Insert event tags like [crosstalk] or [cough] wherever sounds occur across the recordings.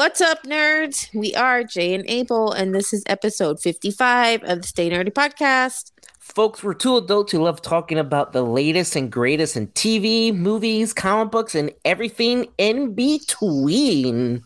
What's up, nerds? We are Jay and Abel, and this is episode 55 of the Stay Nerdy podcast. Folks, we're two adults who love talking about the latest and greatest in TV, movies, comic books, and everything in between.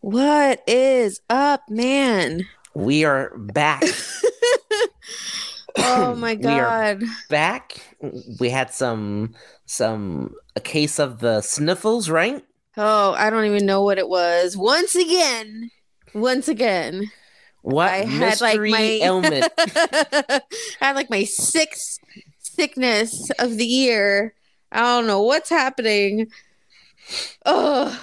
What is up, man? We are back. [laughs] oh my god. [clears throat] We are back. We had some some a case of the sniffles, right? Oh, I don't even know what it was. Once again, once again. What I had like my [laughs] ailment? I had like my sixth sickness of the year. I don't know what's happening. Oh,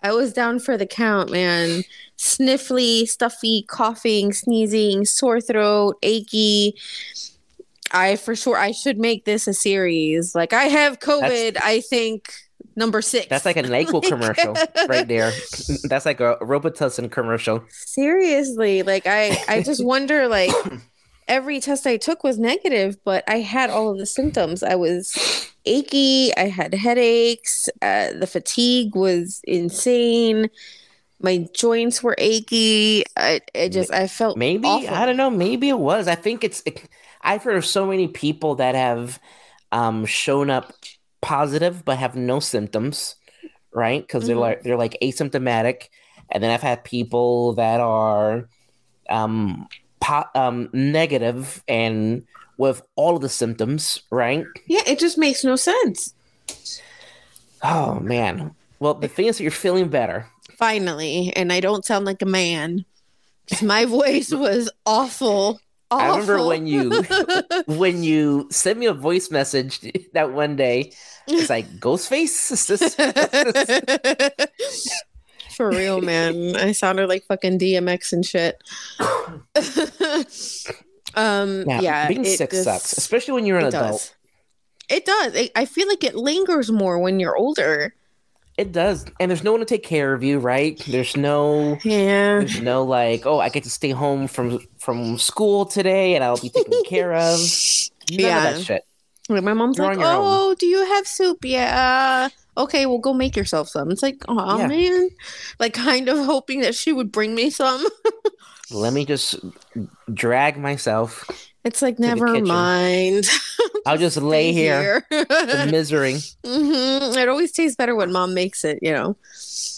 I was down for the count, man. Sniffly, stuffy, coughing, sneezing, sore throat, achy. I for sure I should make this a series. Like I have COVID, That's- I think number six. That's like a [laughs] NyQuil commercial right there. [laughs] That's like a Robitussin commercial. Seriously, like I, I just [laughs] wonder, like [coughs] every test I took was negative, but I had all of the symptoms. I was achy. I had headaches. Uh, the fatigue was insane. My joints were achy. I, I just, I felt maybe awful. I don't know. Maybe it was. I think it's. It, I've heard of so many people that have um, shown up positive but have no symptoms, right? Because mm-hmm. they're like they're like asymptomatic, and then I've had people that are um, po- um negative and with all of the symptoms, right? Yeah, it just makes no sense. Oh man. Well, the thing is that you're feeling better. Finally, and I don't sound like a man. My voice [laughs] was awful. Awful. I remember when you when you sent me a voice message that one day. It's like [laughs] Ghostface. [laughs] [laughs] For real, man. I sounded like fucking DMX and shit. [coughs] um, yeah, yeah, being sick just, sucks, especially when you're an adult. Does. It does. It, I feel like it lingers more when you're older. It does, and there's no one to take care of you, right? There's no, yeah, there's no like, oh, I get to stay home from from school today, and I'll be taken care of. None yeah, of that shit. Like my mom's You're like, "Oh, own. do you have soup? Yeah. Okay, well, go make yourself some." It's like, oh yeah. man, like kind of hoping that she would bring me some. [laughs] Let me just drag myself. It's like never mind. [laughs] I'll just lay here, here. misery. [laughs] Mm-hmm. It always tastes better when mom makes it, you know.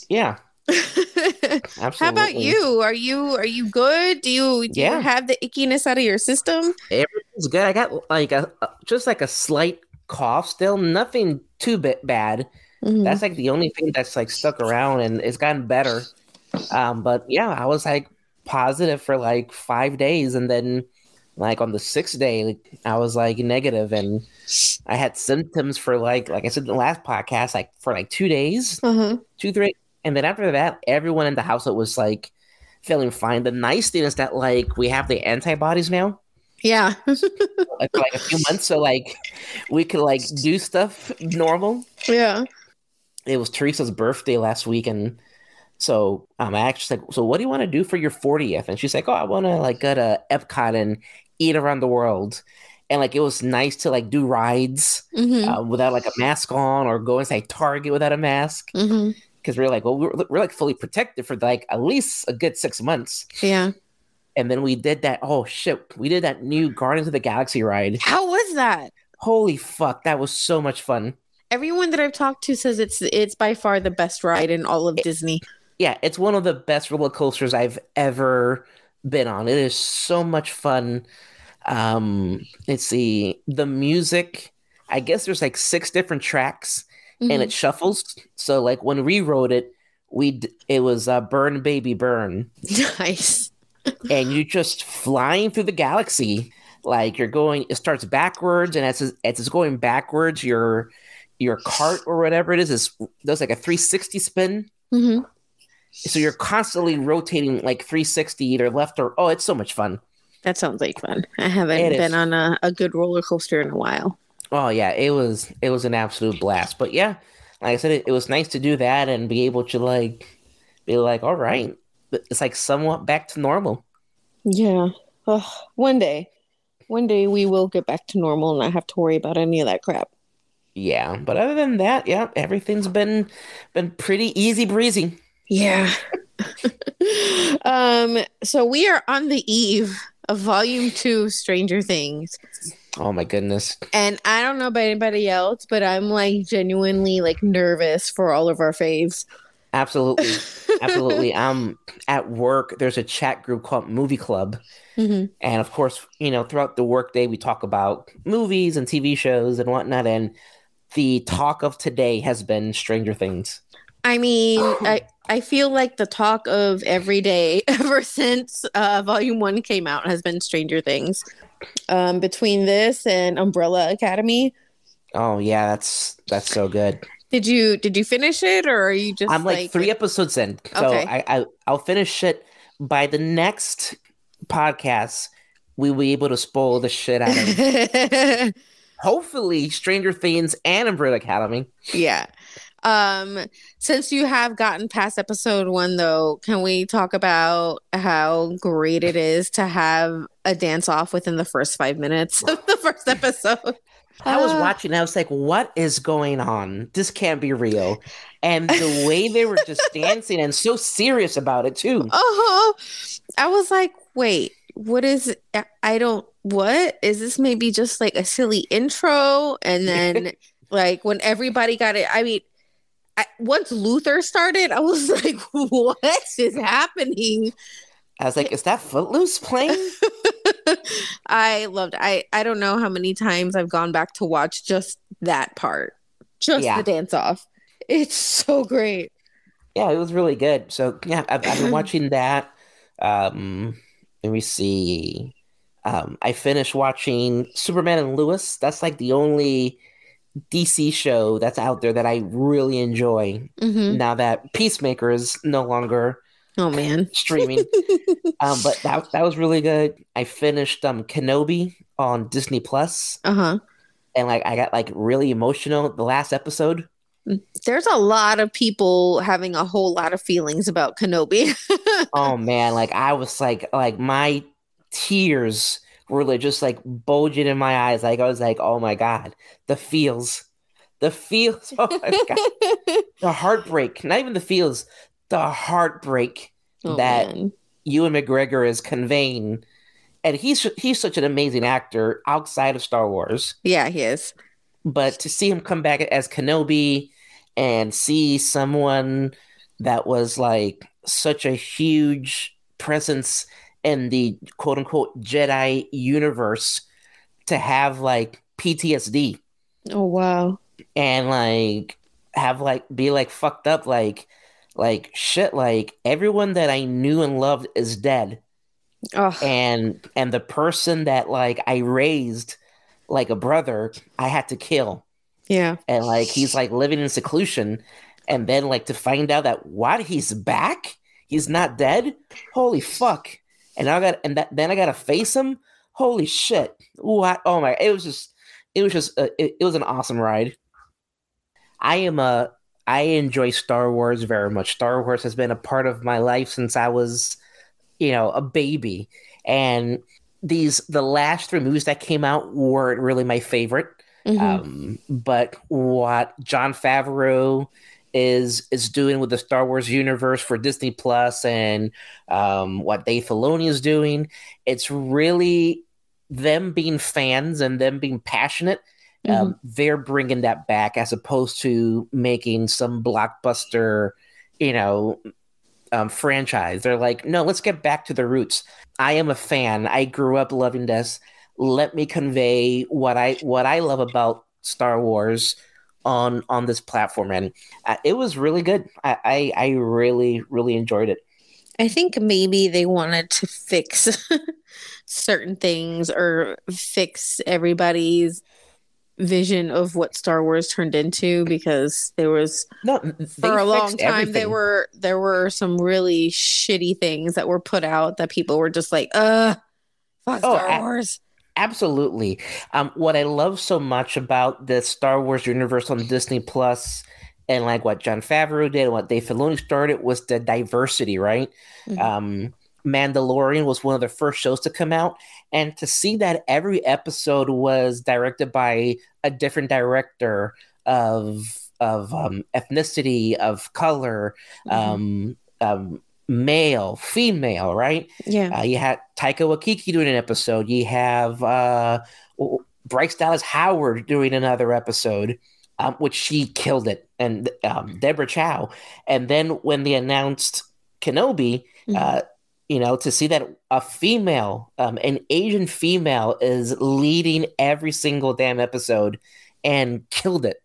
Yeah. Absolutely. [laughs] How about you? Are you are you good? Do you do yeah. you have the ickiness out of your system? Everything's good. I got like a just like a slight cough still, nothing too bit bad. Mm-hmm. That's like the only thing that's like stuck around and it's gotten better. Um, but yeah, I was like positive for like five days and then like on the sixth day i was like negative and i had symptoms for like like i said in the last podcast like for like two days mm-hmm. two three and then after that everyone in the house was like feeling fine. The nice thing is that like we have the antibodies now. Yeah. [laughs] Like, like a few months so like we could like do stuff normal. Yeah. It was teresa's birthday last week and so um, I actually like, so what do you want to do for your 40th? And she's like, oh, I want to like go to Epcot and eat around the world. And like it was nice to like do rides mm-hmm. uh, without like a mask on or go inside Target without a mask because mm-hmm. we're like well we're, we're like fully protected for like at least a good six months. Yeah. And then we did that. Oh shit! We did that new Guardians of the Galaxy ride. How was that? Holy fuck! That was so much fun. Everyone that I've talked to says it's it's by far the best ride in all of it, Disney. Yeah, it's one of the best roller coasters I've ever been on. It is so much fun. Um, let's see the music. I guess there's like six different tracks, mm-hmm. and it shuffles. So like when we rode it, we d- it was uh, "Burn Baby Burn." [laughs] Nice. and you're just flying through the galaxy. Like you're going, it starts backwards, and as as it's going backwards, your your cart or whatever it is is does like a 360 spin. Mm-hmm. So you're constantly rotating like 360 either left or oh, it's so much fun. That sounds like fun. I haven't it been is. on a, a good roller coaster in a while. Oh yeah, it was it was an absolute blast. But yeah, like I said, it, it was nice to do that and be able to like be like, all right, it's like somewhat back to normal. Yeah. Oh, one day, one day we will get back to normal and not have to worry about any of that crap. Yeah, but other than that, yeah, everything's been been pretty easy breezy. Yeah. [laughs] um, so we are on the eve of volume two Stranger Things. Oh my goodness. And I don't know about anybody else, but I'm like genuinely like nervous for all of our faves. Absolutely. [laughs] Absolutely. I'm at work there's a chat group called Movie Club. Mm-hmm. And of course, you know, throughout the workday we talk about movies and TV shows and whatnot. And the talk of today has been Stranger Things. I mean, [coughs] I I feel like the talk of every day [laughs] ever since uh, Volume One came out has been Stranger Things. Um, between this and Umbrella Academy. Oh yeah, that's that's so good. Did you did you finish it or are you just? I'm like, like three episodes in, so okay. I, I I'll finish it by the next podcast. We will be able to spoil the shit out of it. [laughs] Hopefully, Stranger Things and Umbrella Academy. Yeah. Um, since you have gotten past episode one, though, can we talk about how great it is to have a dance off within the first five minutes of the first episode? [laughs] I was uh, watching, I was like, what is going on? This can't be real. And the way they were just [laughs] dancing and so serious about it, too. Oh, uh-huh. I was like, wait, what is, I don't, what is this maybe just like a silly intro? And [laughs] then, like, when everybody got it, I mean, I, once Luther started, I was [laughs] like, what is happening? I was like, is that Footloose playing? [laughs] I loved I I don't know how many times I've gone back to watch just that part. Just yeah. the dance off. It's so great. Yeah, it was really good. So yeah, I've, I've been [clears throat] watching that. Um let me see. Um I finished watching Superman and Lois. That's like the only DC show that's out there that I really enjoy. Mm-hmm. Now that Peacemaker is no longer oh man [laughs] streaming, um, but that that was really good. I finished um Kenobi on Disney Plus. Uh huh. And like I got like really emotional the last episode. Mm, there's a lot of people having a whole lot of feelings about Kenobi. [laughs] oh man, like I was like like my tears were like just like bulging in my eyes. Like I was like, oh my god, the feels, the feels. [laughs] Oh my god, [laughs] the heartbreak. Not even the feels, the heartbreak oh, that man. Ewan McGregor is conveying. And he's he's such an amazing actor outside of Star Wars. Yeah, he is. But to see him come back as Kenobi and see someone that was like such a huge presence in the quote unquote Jedi universe to have like PTSD. Oh wow. And like have like be like fucked up like like shit like everyone that I knew and loved is dead. Oh. And and the person that like I raised like a brother, I had to kill. Yeah. And like he's like living in seclusion and then like to find out that what he's back? He's not dead? Holy fuck and I got and that, then I got to face him. Holy shit! What? Oh my! It was just, it was just, uh, it, it was an awesome ride. I am a, I enjoy Star Wars very much. Star Wars has been a part of my life since I was, you know, a baby. And these, the last three movies that came out weren't really my favorite. Mm-hmm. Um, but what Jon Favreau is is doing with the Star Wars universe for Disney Plus and um, what Dave Filoni is doing. It's really them being fans and them being passionate. Um, mm-hmm. Um, they're bringing that back as opposed to making some blockbuster, you know, um, franchise. They're like, no, let's get back to the roots. I am a fan. I grew up loving this. Let me convey what I what I love about Star Wars on on this platform, and uh, it was really good. I, I I really really enjoyed it. I think maybe they wanted to fix [laughs] certain things or fix everybody's vision of what Star Wars turned into because there was no for a long time everything. there were there were some really shitty things that were put out that people were just like uh fuck oh, Star Wars. Absolutely. Um, what I love so much about the Star Wars universe on Disney Plus and like what Jon Favreau did and what Dave Filoni started was the diversity, right? Mm-hmm. Um, Mandalorian was one of the first shows to come out, and to see that every episode was directed by a different director of of um, ethnicity, of color, Mm-hmm. um, um, male, female, right? Yeah. Uh, you had Taika Waititi doing an episode. You have uh, Bryce Dallas Howard doing another episode, um, which she killed it, and um, Deborah Chow. And then when they announced Kenobi, Mhm. uh, you know, to see that a female, um, an Asian female, is leading every single damn episode and killed it.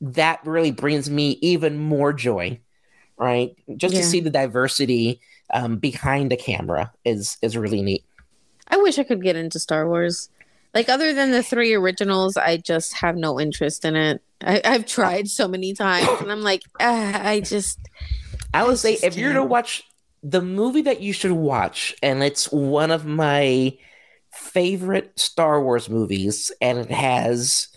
That really brings me even more joy, right? Just Yeah. to see the diversity um, behind the camera is is really neat. I wish I could get into Star Wars. Like other than the three originals, I just have no interest in it. I, I've tried so many times, and I'm like, ah, I just I would say just if you're to watch the movie that you should watch, and it's one of my favorite Star Wars movies, and it has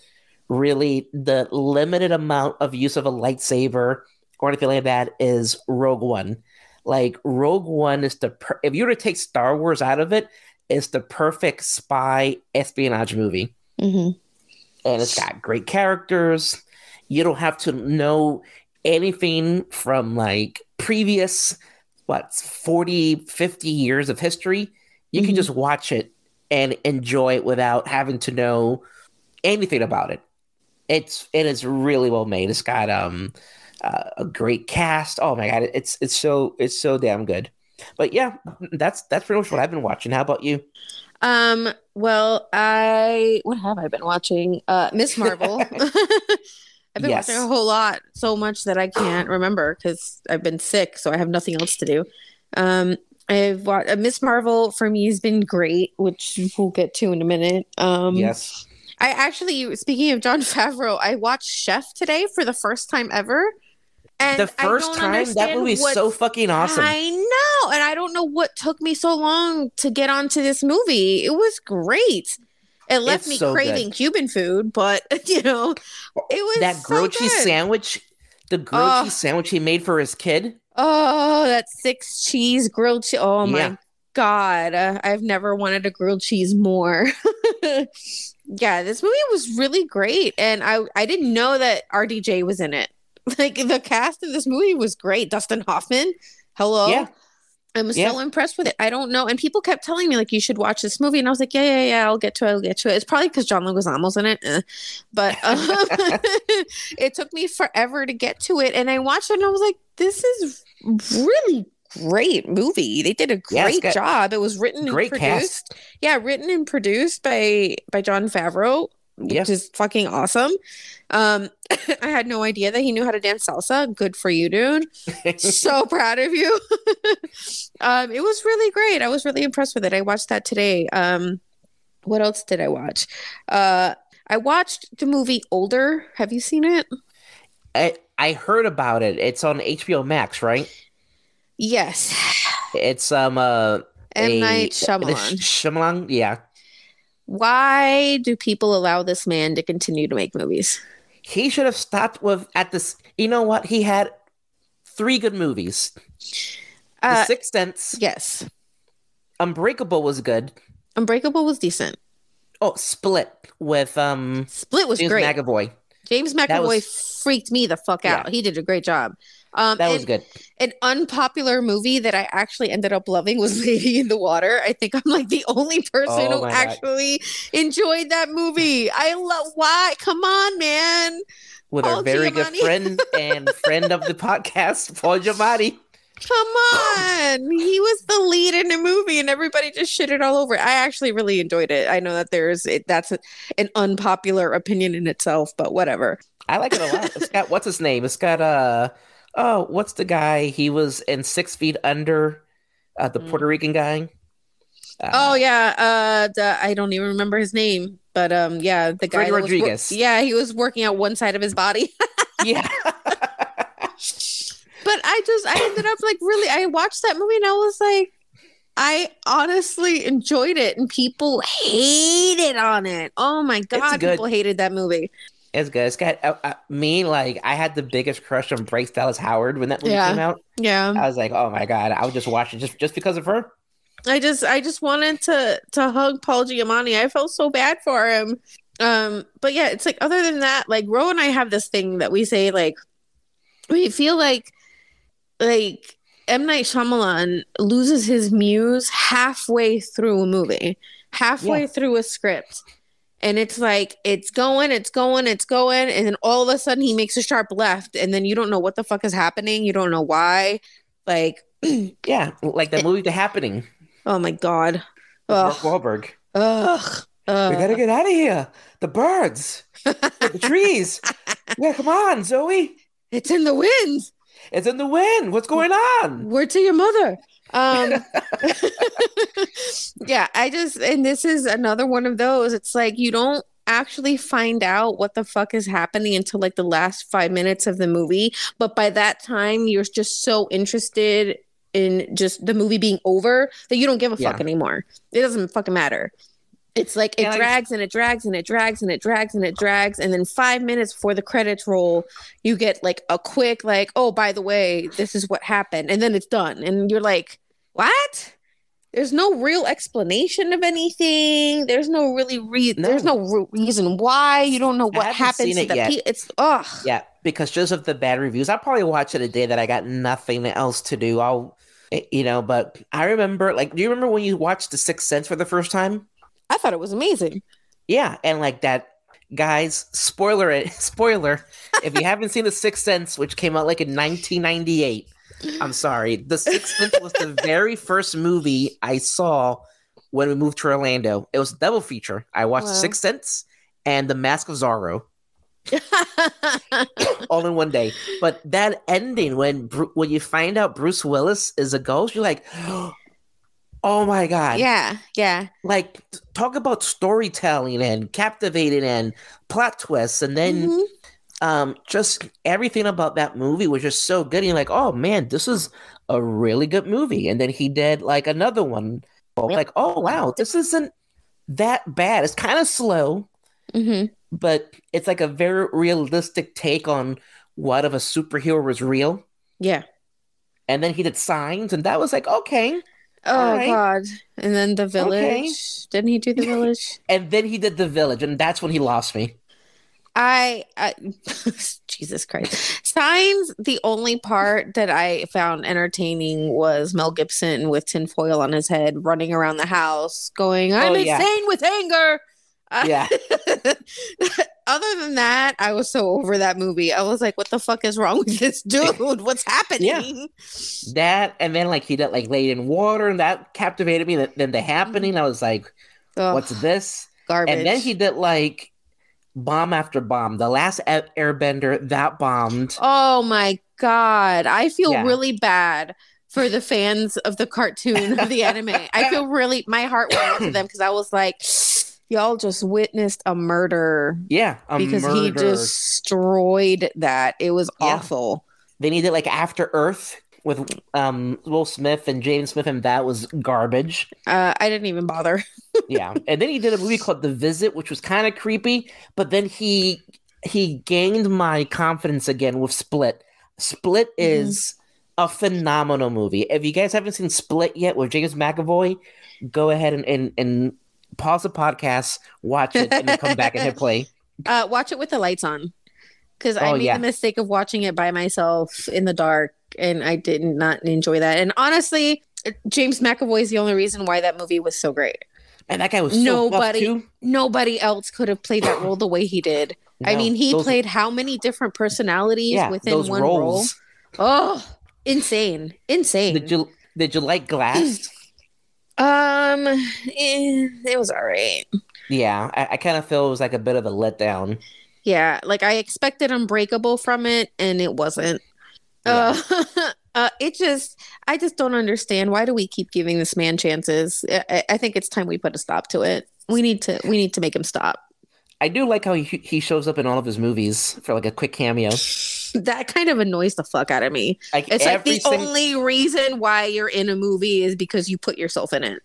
really the limited amount of use of a lightsaber or anything like that is Rogue One. Like Rogue One is the per- if you were to take Star Wars out of it, it's the perfect spy espionage movie Mhm. and it's got great characters. You don't have to know anything from like previous what 40 50 years of history. You can Mhm. just watch it and enjoy it without having to know anything about it. It's it is really well made. It's got um uh, a great cast. Oh my god, it's it's so it's so damn good. But yeah, that's that's pretty much what I've been watching. How about you? Um, well, I what have I been watching? Uh Miss Marvel. [laughs] [laughs] I've been Yes. watching a whole lot, so much that I can't remember because I've been sick, so I have nothing else to do. Um I've watched uh, Miss Marvel for me has been great, which we'll get to in a minute. Um yes. I actually speaking of Jon [laughs] Favreau, I watched Chef today for the first time ever. And The first time that movie is so fucking awesome. I know, and I don't know what took me so long to get onto this movie. It was great. It left It's me so craving good. Cuban food, but [laughs] you know, it was that so grilled cheese good. sandwich, the grilled Oh. cheese sandwich he made for his kid. Oh, that six cheese grilled cheese. Oh my Yeah. god, uh, I've never wanted a grilled cheese more. [laughs] yeah, this movie was really great, and I I didn't know that RDJ was in it. [laughs] Like the cast of this movie was great. Dustin Hoffman, hello. Yeah. I'm Yeah. so impressed with it. I don't know, and people kept telling me like you should watch this movie, and I was like, yeah, yeah, yeah, I'll get to it. I'll get to it. It's probably because John Leguizamo's in it, eh. but um, [laughs] [laughs] it took me forever to get to it, and I watched it, and I was like, this is really great movie. They did a great got job. It was written great and cast. produced. Yeah, written and produced by by Jon Favreau, which is fucking awesome. Um, [laughs] I had no idea that he knew how to dance salsa. Good for you, dude. [laughs] so proud of you. [laughs] um, it was really great. I was really impressed with it. I watched that today. Um, what else did I watch? Uh, I watched the movie Older. Have you seen it? I, I heard about it. It's on HBO Max, right? Yes. [sighs] It's um uh M a- Night Shyamalan. Shyamalan, yeah. Why do people allow this man to continue to make movies? He should have stopped with at this. You know what? He had three good movies. The Uh, Sixth Sense, yes. Unbreakable was good. Unbreakable was decent. Oh, Split with um Split was James great. McAvoy. James McAvoy was- freaked me the fuck out. Yeah. He did a great job. Um, That was good. an unpopular movie that I actually ended up loving was [laughs] Lady in the Water. I think I'm like the only person Oh who my God. actually enjoyed that movie. I love why? Come on, man. With our very Giamatti. good friend [laughs] and friend of the podcast, Paul Giamatti. Come on. he was the lead in the movie and everybody just shitted all over it. I actually really enjoyed it. I know that there's it, that's a, an unpopular opinion in itself, but whatever. I like it a lot. It's got what's his name? It's got uh oh, what's the guy? He was in Six Feet Under, uh, the Mm. Puerto Rican guy. Uh, Oh yeah, uh, the, I don't even remember his name, but um, yeah, the guy Freddy that was wor- Rodriguez. yeah, he was working out one side of his body. [laughs] yeah. But I just I ended up like really I watched that movie and I was like I honestly enjoyed it and people hated on it. Oh my god, people hated that movie. It's good. It's got uh, uh, me like I had the biggest crush on Bryce Dallas Howard when that movie Yeah. came out. Yeah. I was like, oh my god, I would just watch it just just because of her. I just I just wanted to to hug Paul Giamatti. I felt so bad for him. Um, but yeah, it's like other than that, like Ro and I have this thing that we say like we feel like like M Night Shyamalan loses his muse halfway through a movie, halfway yeah. through a script. And it's like it's going, it's going, it's going, and then all of a sudden he makes a sharp left, and then you don't know what the fuck is happening. You don't know why. Like, [clears throat] yeah, like the movie The Happening. Oh my god. Mark Wahlberg. Ugh. Uh, we gotta get out of here. The birds, the trees. [laughs] Yeah, come on, Zoe. It's in the wind. It's in the wind. What's going on? Word to your mother. Um, [laughs] yeah, I just, and this is another one of those. It's like you don't actually find out what the fuck is happening until like the last five minutes of the movie. But by that time, you're just so interested in just the movie being over that you don't give a fuck anymore. It doesn't fucking matter. It's like it yeah, drags and it drags and it drags and it drags and it drags. And then five minutes before the credits roll, you get like a quick, like, oh, by the way, this is what happened. And then it's done. And you're like, what? There's no real explanation of anything. There's no really re- no. there's no re- reason why. You don't know what happens. It pe- it's ugh. Yeah, because just of the bad reviews, I'll probably watch it a day that I got nothing else to do. I'll eh, you know, but I remember like do you remember when you watched The Sixth Sense for the first time? I thought it was amazing. Yeah, and like that, guys. Spoiler it. [laughs] Spoiler. if you haven't seen The Sixth Sense, which came out like in 1998, I'm sorry. The Sixth Sense was the very first movie I saw when we moved to Orlando. It was a double feature. I watched wow. Sixth Sense and The Mask of Zorro. [laughs] all in one day. But that ending when when you find out Bruce Willis is a ghost, you're like, [gasps] Oh my god. Yeah, yeah. Like talk about storytelling and captivating and plot twists and then mm-hmm. Um just everything about that movie was just so good. And you're like, oh man, this is a really good movie. And then he did like another one. Like, oh wow, this isn't that bad. It's kind of slow, mm-hmm. but it's like a very realistic take on what if a superhero was real. Yeah. And then he did signs, and that was like, okay. Oh right. God! And then the village. Okay. Didn't he do the [laughs] village? and then he did the village, and that's when he lost me. I, I [laughs] Jesus Christ. Signs, the only part that I found entertaining was Mel Gibson with tinfoil on his head running around the house going, I'm oh, yeah. insane with anger. Uh, yeah. [laughs] Other than that, I was so over that movie. I was like, what the fuck is wrong with this [laughs] dude? What's happening? Yeah. That and then like he did like laid in water and that captivated me. Then the happening, mm-hmm. I was like, Ugh, what's this? Garbage. And then he did like bomb after bomb. The last airbender that bombed. Oh my god. I feel yeah. really bad for the fans of the cartoon of the anime. I feel really my heart went out to them because I was like y'all just witnessed a murder. Yeah, a because murder. he destroyed that. It was yeah. awful. They needed like After Earth with um Will Smith and Jaden Smith, and that was garbage. Uh, I didn't even bother. [laughs] yeah, and then he did a movie called The Visit, which was kind of creepy, but then he he gained my confidence again with Split. Split mm-hmm. is a phenomenal movie. If you guys haven't seen Split yet with James McAvoy, go ahead and and, and pause the podcast, watch it, and then come back and hit play. [laughs] Uh, watch it with the lights on, because I oh, made yeah. the mistake of watching it by myself in the dark, and I did not enjoy that. And honestly, James McAvoy is the only reason why that movie was so great. And that guy was so nobody. Nobody else could have played that role the way he did. No, I mean, he those, played how many different personalities yeah, within one roles. role? Oh, insane, insane. Did you did you like Glass? [clears throat] Um, eh, it was all right. Yeah, I, I kind of feel it was like a bit of a letdown. Yeah, like I expected Unbreakable from it, and it wasn't. Yeah. Uh, [laughs] uh, it just, I just don't understand. Why do we keep giving this man chances? I, I think it's time we put a stop to it. We need to, we need to make him stop. I do like how he, he shows up in all of his movies for like a quick cameo. [laughs] that kind of annoys the fuck out of me. Like it's like the sing- only reason why you're in a movie is because you put yourself in it.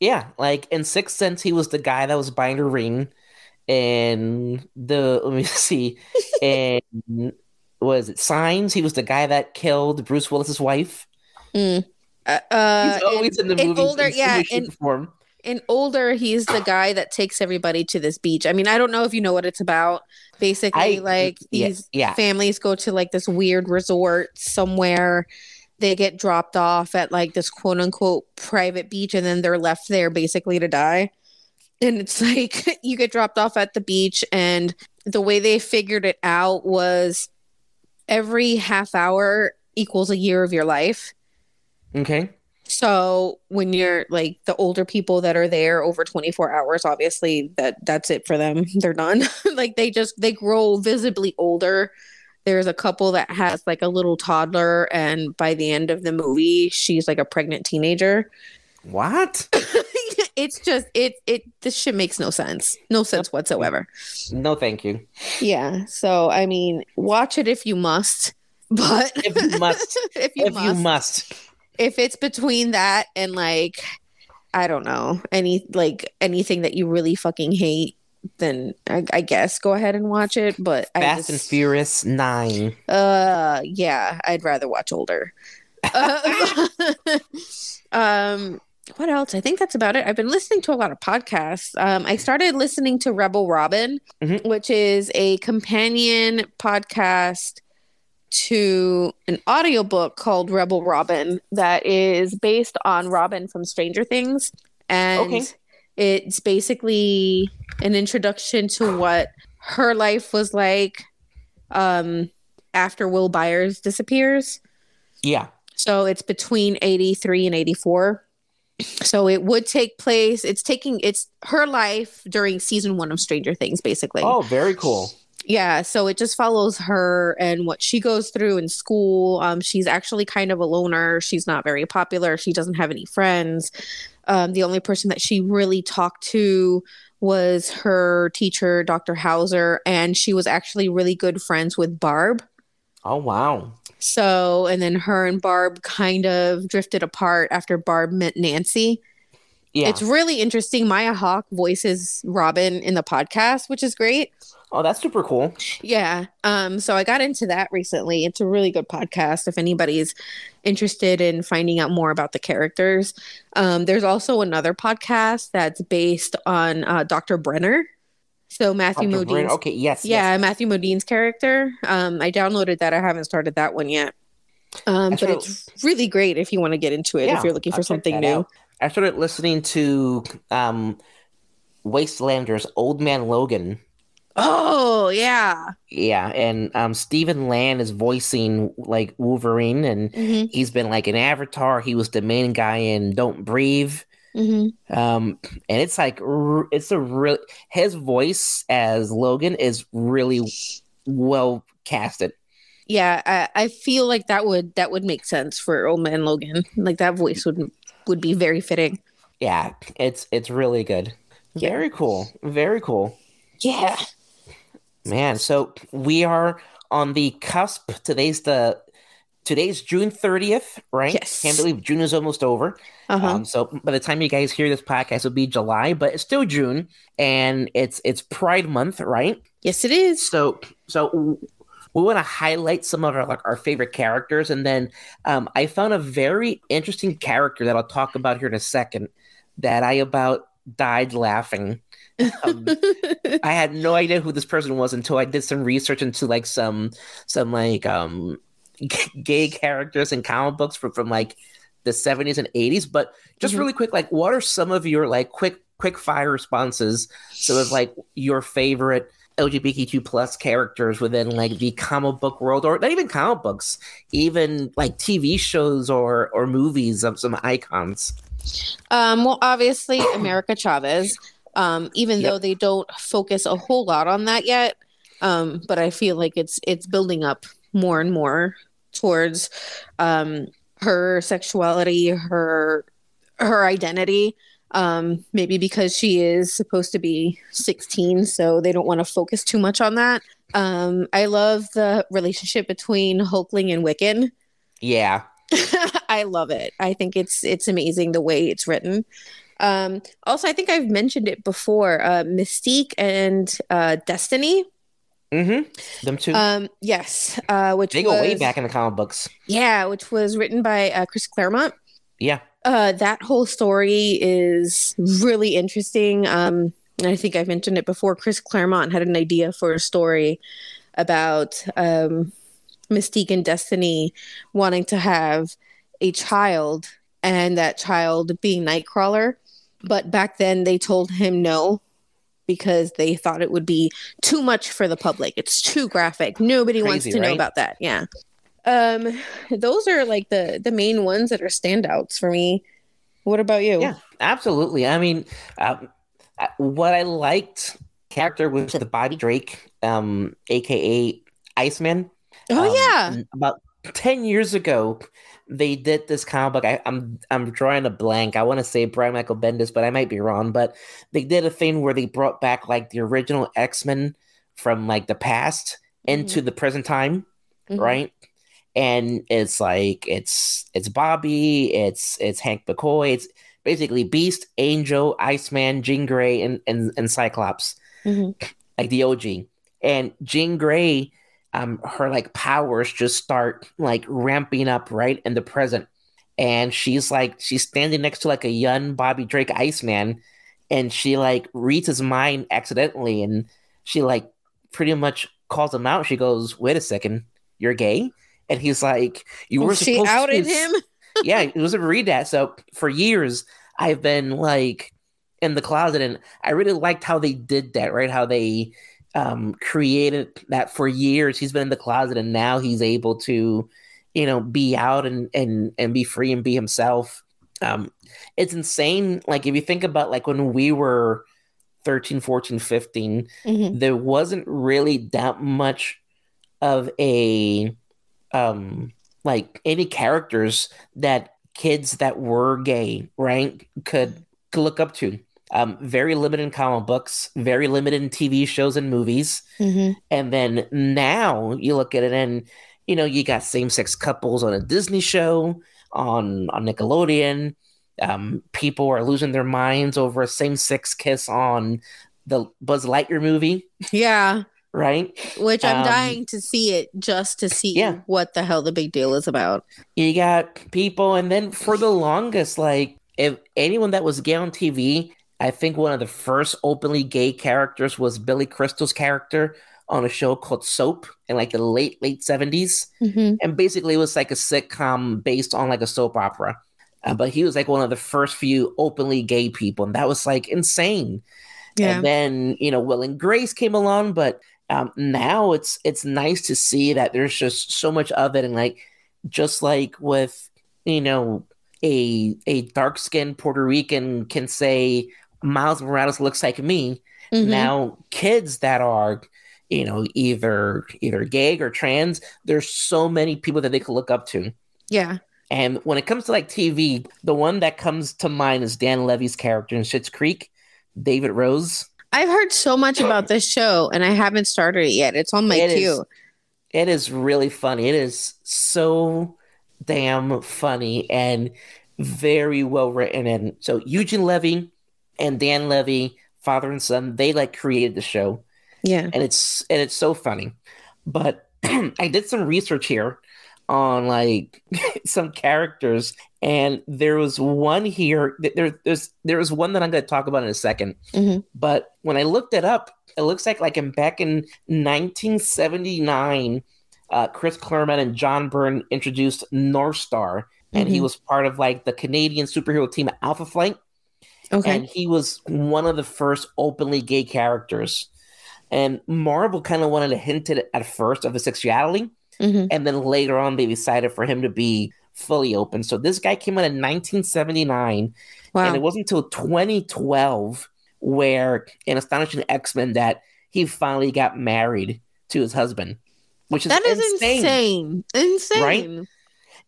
Yeah, like in Sixth Sense, he was the guy that was buying a ring, and the let me [laughs] see, and was it Signs? He was the guy that killed Bruce Willis's wife. Mm. Uh, uh, He's always in, in the movie. Older, in yeah, in, form. in older, he's the guy that takes everybody to this beach. I mean, I don't know if you know what it's about. Basically, I- like yeah, these yeah. families go to like this weird resort somewhere. They get dropped off at like this quote unquote private beach, and then they're left there basically to die. And it's [laughs] like you get dropped off at the beach, and the way they figured it out was every half hour equals a year of your life. Okay. So when you're like the older people that are there over 24 hours, obviously that that's it for them. [laughs] They're done. [laughs] like they just they grow visibly older. There's a couple that has like a little toddler, and by the end of the movie, she's like a pregnant teenager. What? [laughs] it's just it it this shit makes no sense. No sense whatsoever. No, thank you. Yeah. So I mean, watch it if you must. [laughs] But If you must, [laughs] if you if must, you must. if it's between that and like I don't know any like anything that you really fucking hate, then I, I guess go ahead and watch it. But I Fast just, and Furious Nine. uh, yeah, I'd rather watch older. [laughs] Uh, um, what else? I think that's about it. I've been listening to a lot of podcasts. Um, I started listening to Rebel Robin, Mhm. which is a companion podcast to an audiobook called Rebel Robin that is based on Robin from Stranger Things. And Okay. it's basically an introduction to what her life was like um, after Will Byers disappears. Yeah. So it's between 83 and 84. So it would take place, it's taking, it's her life during season one of Stranger Things, basically. Oh, very cool. Yeah, so it just follows her and what she goes through in school. Um, she's actually kind of a loner. She's not very popular. She doesn't have any friends. Um, the only person that she really talked to was her teacher, Dr. Hauser, and she was actually really good friends with Barb. Oh, wow. So, and then her and Barb kind of drifted apart after Barb met Nancy. Yeah. It's really interesting. Maya Hawke voices Robin in the podcast, which is great. oh, that's super cool. Yeah. Um, so I got into that recently. It's a really good podcast if anybody's interested in finding out more about the characters. Um, there's also another podcast that's based on uh, Dr. Brenner. So Matthew. Brenner- Okay, yes. yeah, yes. Matthew Modine's character. Um, I downloaded that. I haven't started that one yet. Um, but it's really great if you want to get into it Yeah, if you're looking for something new. out. I started listening to um, Wastelanders, Old Man Logan. Oh yeah. Yeah, and um, Stephen Lang is voicing like Wolverine, and hmm he's been like an Avatar. He was the main guy in Don't Breathe. Hmm Um, and it's like it's a real his voice as Logan is really well casted. Yeah, I, I feel like that would that would make sense for Old Man Logan. Like that voice would would be very fitting. Yeah, it's it's really good. Yeah. Very cool. Very cool. Yeah. Man, so we are on the cusp. Today's the today's June 30th, right? Yes. Can't believe June is almost over. Uh-huh. Um, so by the time you guys hear this podcast, it'll be July, but it's still June, and it's it's Pride Month, right? yes, it is. So so we want to highlight some of our like our favorite characters, and then um, I found a very interesting character that I'll talk about here in a second. That I about died laughing. Um, [laughs] I had no idea who this person was until I did some research into like some some like um [laughs] gay characters in comic books from from like the 70s and 80s but just Mhm. really quick like what are some of your like quick quick fire responses some of like your favorite lgbtq plus characters within like the comic book world or not even comic books even like tv shows or or movies of some icons Um, well, obviously, [coughs] America Chavez. Um, even Yep. though they don't focus a whole lot on that yet, um, but I feel like it's it's building up more and more towards um, her sexuality, her her identity. Um, maybe because she is supposed to be 16, so they don't want to focus too much on that. Um, I love the relationship between Hulkling and Wiccan. yeah [laughs] I love it. I think it's it's amazing the way it's written. Um, also, I think I've mentioned it before. Uh, Mystique and uh, Destiny. Mm-hmm them two Um, yes, uh, which they go way back in the comic books Yeah, which was written by uh, Chris Claremont. yeah Uh, that whole story is really interesting. Um, I think I've mentioned it before. Chris Claremont had an idea for a story about um, Mystique and Destiny wanting to have a child and that child being Nightcrawler. But back then they told him no because they thought it would be too much for the public. It's too graphic. Nobody Crazy, wants to right? know about that. Yeah. Um those are like the the main ones that are standouts for me. What about you? Yeah, absolutely. I mean, um, what I liked character was the Bobby Drake, um, aka Iceman. Oh um, yeah. About ten years ago, they did this comic book. I, am I'm, I'm drawing a blank. I want to say Brian Michael Bendis, but I might be wrong. But they did a thing where they brought back like the original X Men from like the past mm-hmm. into the present time, mm-hmm. right? And it's like it's it's Bobby, it's it's Hank McCoy, it's basically Beast, Angel, Iceman, Jean Grey, and and, and Cyclops, mm-hmm. like the OG. And Jean Grey um her like powers just start like ramping up right in the present. And she's like she's standing next to like a young bobby drake iceman and she like reads his mind accidentally and she like pretty much calls him out. She goes wait a second you're gay? And he's like you were she outed to... him? yeah it was a read that. So for years i've been like in the closet and i really liked how they did that right? How they um, created that for years. He's been in the closet, and now he's able to, you know, be out and and and be free and be himself. Um, it's insane. Like if you think about like when we were 13, 14, 15, mm-hmm. there wasn't really that much of a um like any characters that kids that were gay, right, could could look up to. Um, very limited in comic books, very limited in TV shows and movies. Mm-hmm. And then now you look at it and you know you got same sex couples on a Disney show on on Nickelodeon. Um, people are losing their minds over a same sex kiss on the Buzz Lightyear movie. Yeah. right? Which I'm um, dying to see it just to see yeah. what the hell the big deal is about. You got people, and then for the longest, like if anyone that was gay on TV I think one of the first openly gay characters was Billy Crystal's character on a show called Soap in like the late late 70s, mm-hmm. and basically it was like a sitcom based on like a soap opera. Uh, but he was like one of the first few openly gay people, and that was like insane. Yeah. And then you know, Will and Grace came along, but um, now it's it's nice to see that there's just so much of it, and like just like with you know a a dark skinned Puerto Rican can say Miles Morales looks like me. Mm-hmm. Now, kids that are, you know, either either gay or trans, there's so many people that they could look up to. Yeah. And when it comes to like TV, the one that comes to mind is Dan Levy's character in Schitt's Creek, David Rose. I've heard so much about this show and I haven't started it yet. It's on my it queue. Is, it is really funny. It is so damn funny and very well written. And so Eugene Levy, and Dan Levy, father and son, they like created the show. Yeah. And it's and it's so funny. But [clears throat] I did some research here on like [laughs] some characters and there was one here there there's there was one that I'm going to talk about in a 2nd mm-hmm. but when I looked it up it looks like like in back in 1979 uh, Chris Claremont and John Byrne introduced North Star and mm-hmm. he was part of like the Canadian superhero team Alpha Flight Okay. And he was one of the first openly gay characters. And Marvel kind of wanted to hint it at first of his sexuality. Mm-hmm. And then later on, they decided for him to be fully open. So this guy came out in 1979. Wow. And it wasn't until 2012 where in Astonishing X Men that he finally got married to his husband, which is that is insane. Insane. Insane. Right?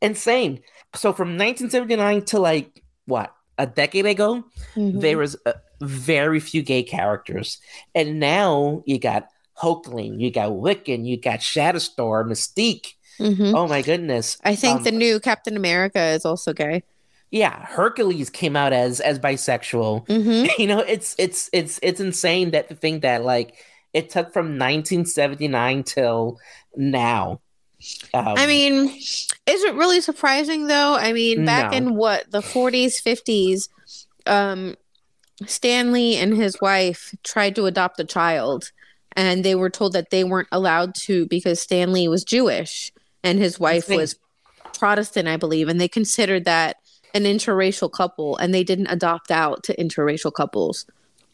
Insane. So from 1979 to like what a decade ago, mm-hmm. there was very few gay characters, and now you got Hulkling, you got Wiccan, you got Shatterstar, Mystique. Mm-hmm. Oh my goodness! I think um, the new Captain America is also gay. Yeah, Hercules came out as as bisexual. Mm-hmm. [laughs] You know, it's it's it's it's insane that to think that like it took from 1979 till now Um, I mean, is it really surprising though? I mean, back No. in what the 40s, 50s, um, Stan Lee and his wife tried to adopt a child, and they were told that they weren't allowed to because Stan Lee was Jewish and his wife was Protestant, I believe, and they considered that an interracial couple, and they didn't adopt out to interracial couples.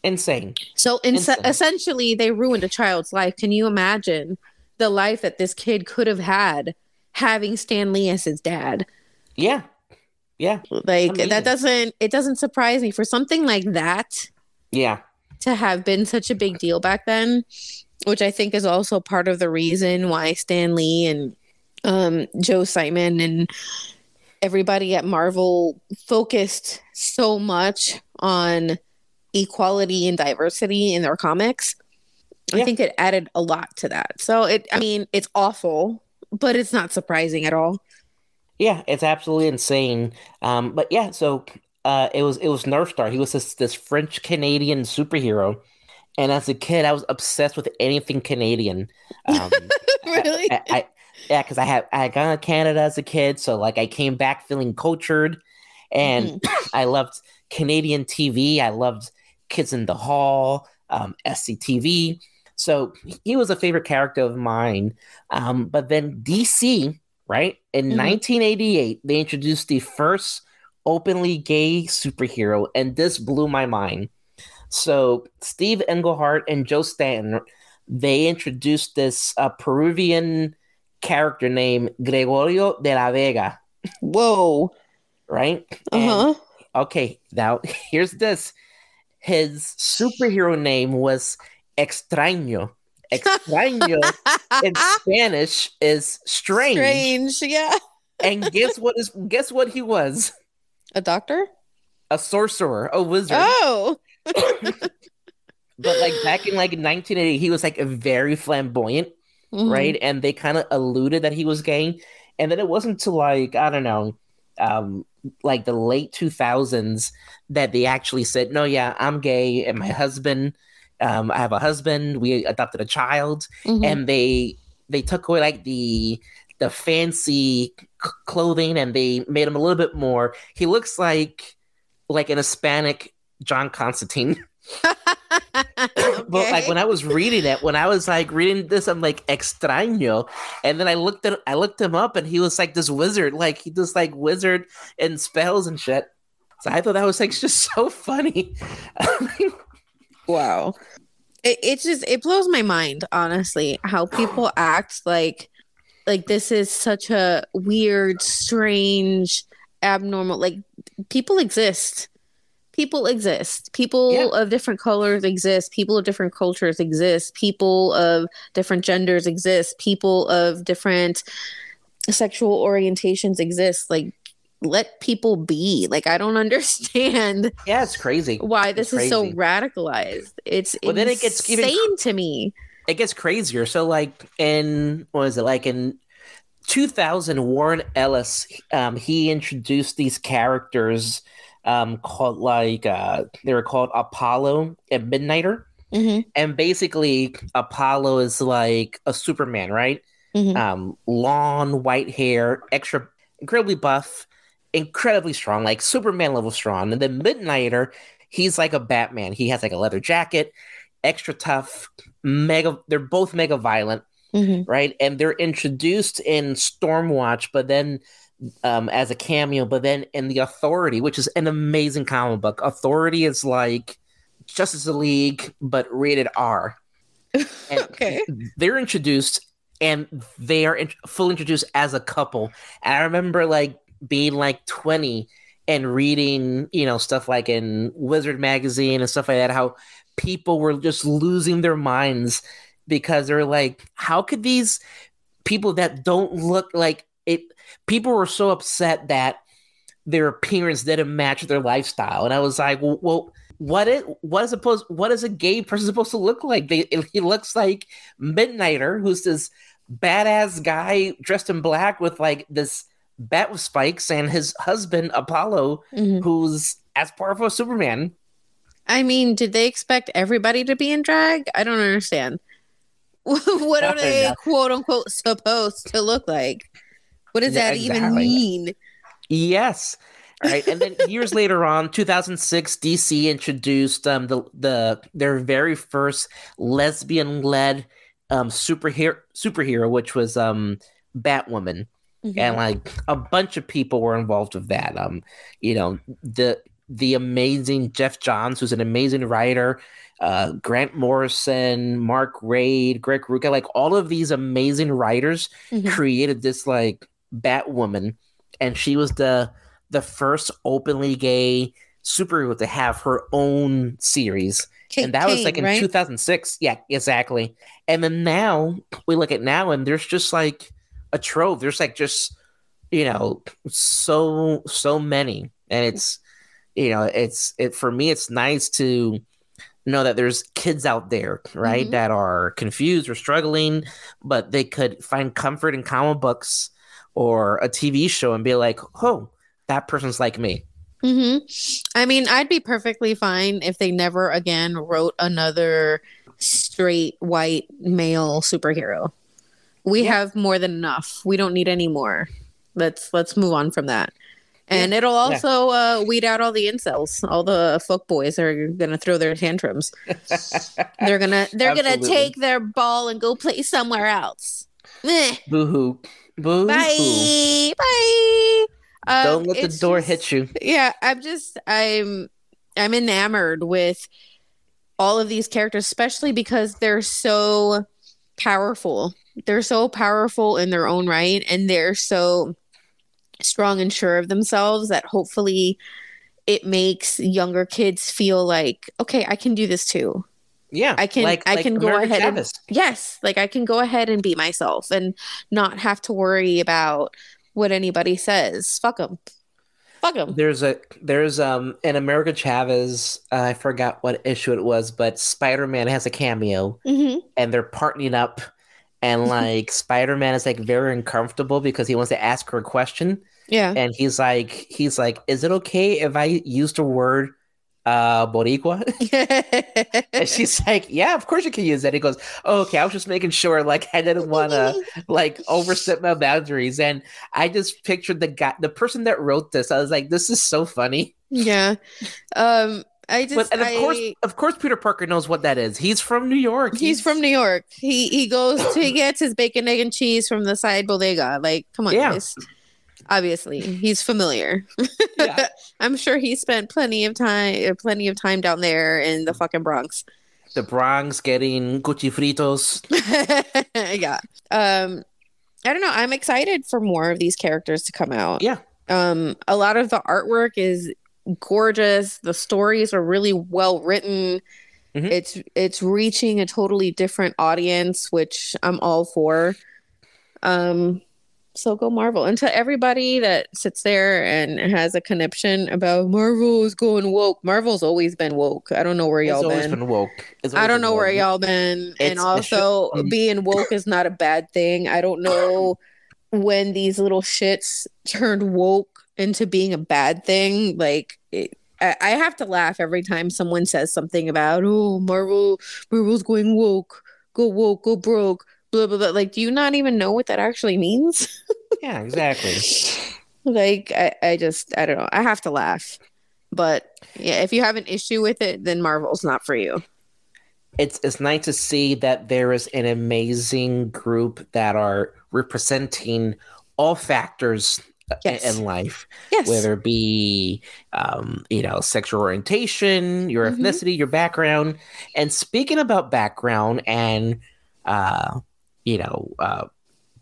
insane. So in- Insane. essentially, they ruined a child's life. Can you imagine the life that this kid could have had having Stan Lee as his dad? Yeah, yeah, Like that doesn't it doesn't surprise me for something like that yeah. to have been such a big deal back then, which I think is also part of the reason why Stan Lee and um, Joe Simon and everybody at Marvel focused so much on equality and diversity in their comics. I think it added a lot to that. So it I mean, it's awful, but it's not surprising at all. Yeah, it's absolutely insane. Um, but yeah, so uh, it was it was Northstar. He was this this French Canadian superhero, and as a kid, I was obsessed with anything Canadian. Um, [laughs] really? I, I yeah, because I had I had gone to Canada as a kid, so like I came back feeling cultured, and [clears throat] I loved Canadian TV. I loved Kids in the Hall, um, SCTV. So he was a favorite character of mine. Um, but then DC, right in Mhm. 1988, they introduced the first openly gay superhero, and this blew my mind. So Steve Englehart and Joe Staton, they introduced this uh, Peruvian character named Gregorio de la Vega, Whoa. right? Uh huh. Okay, now [laughs] here's this. His superhero name was Extraño. [laughs] Extraño in Spanish is strange. Strange. Yeah. And guess what is guess what he was? A doctor? A sorcerer, a wizard. Oh. [laughs] But like back in like 1980, he was like a very flamboyant, Mhm. right? And they kind of alluded that he was gay. And then it wasn't until like, I don't know, um, like the late 2000s that they actually said, no, yeah, I'm gay and my husband, um, I have a husband, we adopted a child. Mhm. and they they took away like the the fancy c- clothing and they made him a little bit more. He looks like like an hispanic john constantine. [laughs] But like when i was reading it when i was like reading this i'm like extraño. And then i looked at i looked him up and he was like this wizard like he just like wizard and spells and shit. So i thought that was like [laughs] just so funny [laughs] Wow. It it just it blows my mind, honestly, how people act like like this is such a weird, strange, abnormal like people exist. People exist. People Yeah. of different colors exist. People of different cultures exist. People of different genders exist. People of different sexual orientations exist. Like let people be. Like I don't [laughs] understand yeah it's crazy why this It's is so radicalized. It's Well, then it gets insane even to me. it gets crazier. So like in what is it like in 2000 Warren Ellis um he introduced these characters um called like uh they were called Apollo and Midnighter Mm-hmm. and basically Apollo is like a Superman, right? Mhm. Um long white hair, extra incredibly buff, incredibly strong, like Superman level strong. And then Midnighter, he's like a Batman. He has like a leather jacket, extra tough, mega they're both mega violent Mm-hmm. right? And they're introduced in Stormwatch, but then um, as a cameo, but then in the Authority, which is an amazing comic book. Authority is like Justice League, but rated R. [laughs] Okay. they're introduced, and they are in- fully introduced as a couple. And I remember like being like twenty and reading, you know, stuff like in Wizard magazine and stuff like that. How people were just losing their minds because they're like, how could these people that don't look like it? People were so upset that their appearance didn't match their lifestyle, and I was like, well, well what it what is supposed what is a gay person supposed to look like? They, [laughs] he looks like Midnighter, who's this badass guy dressed in black with like this bat with spikes, and his husband Apollo, Mhm. who's as powerful as Superman. I mean, did they expect everybody to be in drag? I don't understand. [laughs] what are they quote unquote supposed to look like? What does yeah, that exactly. even mean? Yes. All [laughs] right, and then years later on, 2006, DC introduced um the the their very first lesbian led um superhero superhero, which was um Batwoman. Mm-hmm. And like a bunch of people were involved with that. Um, you know, the the amazing Geoff Johns, who's an amazing writer, uh, Grant Morrison, Mark Waid, Greg Rucka, like all of these amazing writers mm-hmm. created this like Batwoman, and she was the the first openly gay superhero to have her own series. Kate and that Kane, was like in right? 2006. Yeah, exactly. And then now we look at now and there's just like a trove. There's like just, you know, so, so many. And it's, you know, it's, it for me, it's nice to know that there's kids out there, right, mm-hmm. that are confused or struggling, but they could find comfort in comic books or a TV show and be like, oh, that person's like me. Mm-hmm. I mean, I'd be perfectly fine if they never again wrote another straight white male superhero. We yeah. have more than enough. We don't need any more. Let's let's move on from that. And yeah. it'll also yeah. uh, weed out all the incels. All the fuck boys are gonna throw their tantrums. [laughs] they're gonna they're Absolutely. gonna take their ball and go play somewhere else. Boo hoo. Boo Bye. Bye. Um, Don't let the door just, hit you. Yeah, I'm just I'm I'm enamored with all of these characters, especially because they're so powerful. They're so powerful in their own right, and they're so strong and sure of themselves that hopefully it makes younger kids feel like, okay, I can do this too. Yeah, I can. Like, I like can go ahead. And, yes, like I can go ahead and be myself and not have to worry about what anybody says. Fuck them. Fuck them. There's a there's um in America Chavez. Uh, I forgot what issue it was, but Spider Man has a cameo, mm-hmm. and they're partnering up and [laughs] like Spider-Man is like very uncomfortable because he wants to ask her a question. Yeah. And he's like he's like, "Is it okay if I use the word uh Boricua?" [laughs] [laughs] and she's like, "Yeah, of course you can use that." He goes, oh, "Okay, I was just making sure like I didn't want to like overstep my boundaries." And I just pictured the guy the person that wrote this. I was like, "This is so funny." Yeah. Um I just, but, and of I, course, of course, Peter Parker knows what that is. He's from New York. He's, he's from New York. He he goes to he [coughs] gets his bacon, egg, and cheese from the side bodega. Like, come on, yeah. guys. Obviously, he's familiar. Yeah. [laughs] I'm sure he spent plenty of time, plenty of time down there in the fucking Bronx. The Bronx, getting cuchifritos. [laughs] yeah. Um, I don't know. I'm excited for more of these characters to come out. Yeah. Um, a lot of the artwork is gorgeous. The stories are really well written. Mm-hmm. It's it's reaching a totally different audience, which I'm all for. Um so go Marvel. And to everybody that sits there and has a conniption about Marvel is going woke. Marvel's always been woke. I don't know where y'all it's been. been woke. I don't know woke. where y'all been. It's, and also being woke is not a bad thing. I don't know when these little shits turned woke into being a bad thing. Like it, I, I have to laugh every time someone says something about oh Marvel Marvel's going woke, go woke, go broke, blah blah blah. Like, do you not even know what that actually means? [laughs] yeah, exactly. like I, I just I don't know. I have to laugh. But yeah, if you have an issue with it, then Marvel's not for you. It's it's nice to see that there is an amazing group that are representing all factors yes. in life, yes. whether it be, um, you know, sexual orientation, your mm-hmm. ethnicity, your background. And speaking about background and, uh, you know, uh,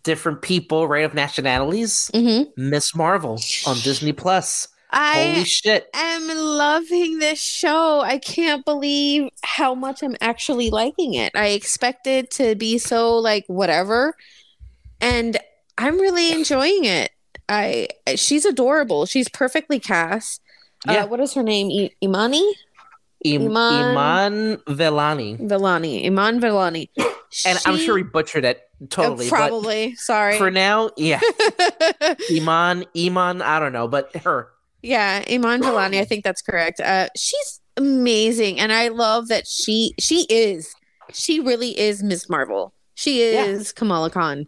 different people, right, of nationalities, mm-hmm. Miss Marvel on Disney Plus. I Holy shit. am loving this show. I can't believe how much I'm actually liking it. I expected to be so like whatever. And I'm really enjoying it. I she's adorable. She's perfectly cast. Uh, yeah. Uh, what is her name? I- Imani. Iman, Iman Velani. Vellani. Iman Vellani. and I'm sure we butchered it totally. Uh, probably. Sorry. For now, yeah. [laughs] Iman, Iman, I don't know, but her. Yeah, Iman Vellani, I think that's correct. Uh, she's amazing, and I love that she she is she really is Miss Marvel. She is yeah. Kamala Khan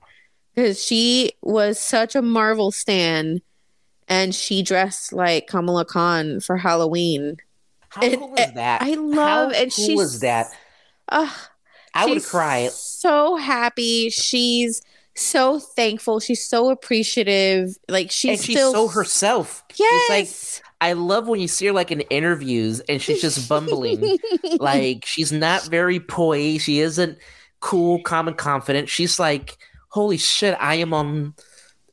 because she was such a Marvel stan, and she dressed like Kamala Khan for Halloween. How it, cool is that? I love, How and cool she was that. Uh, I would cry. So happy. She's so thankful. She's so appreciative. Like she's, and she's still so herself. Yes. She's like I love when you see her like in interviews and she's just bumbling. [laughs] like she's not very poised. She isn't cool, calm, and confident. She's like, holy shit, I am on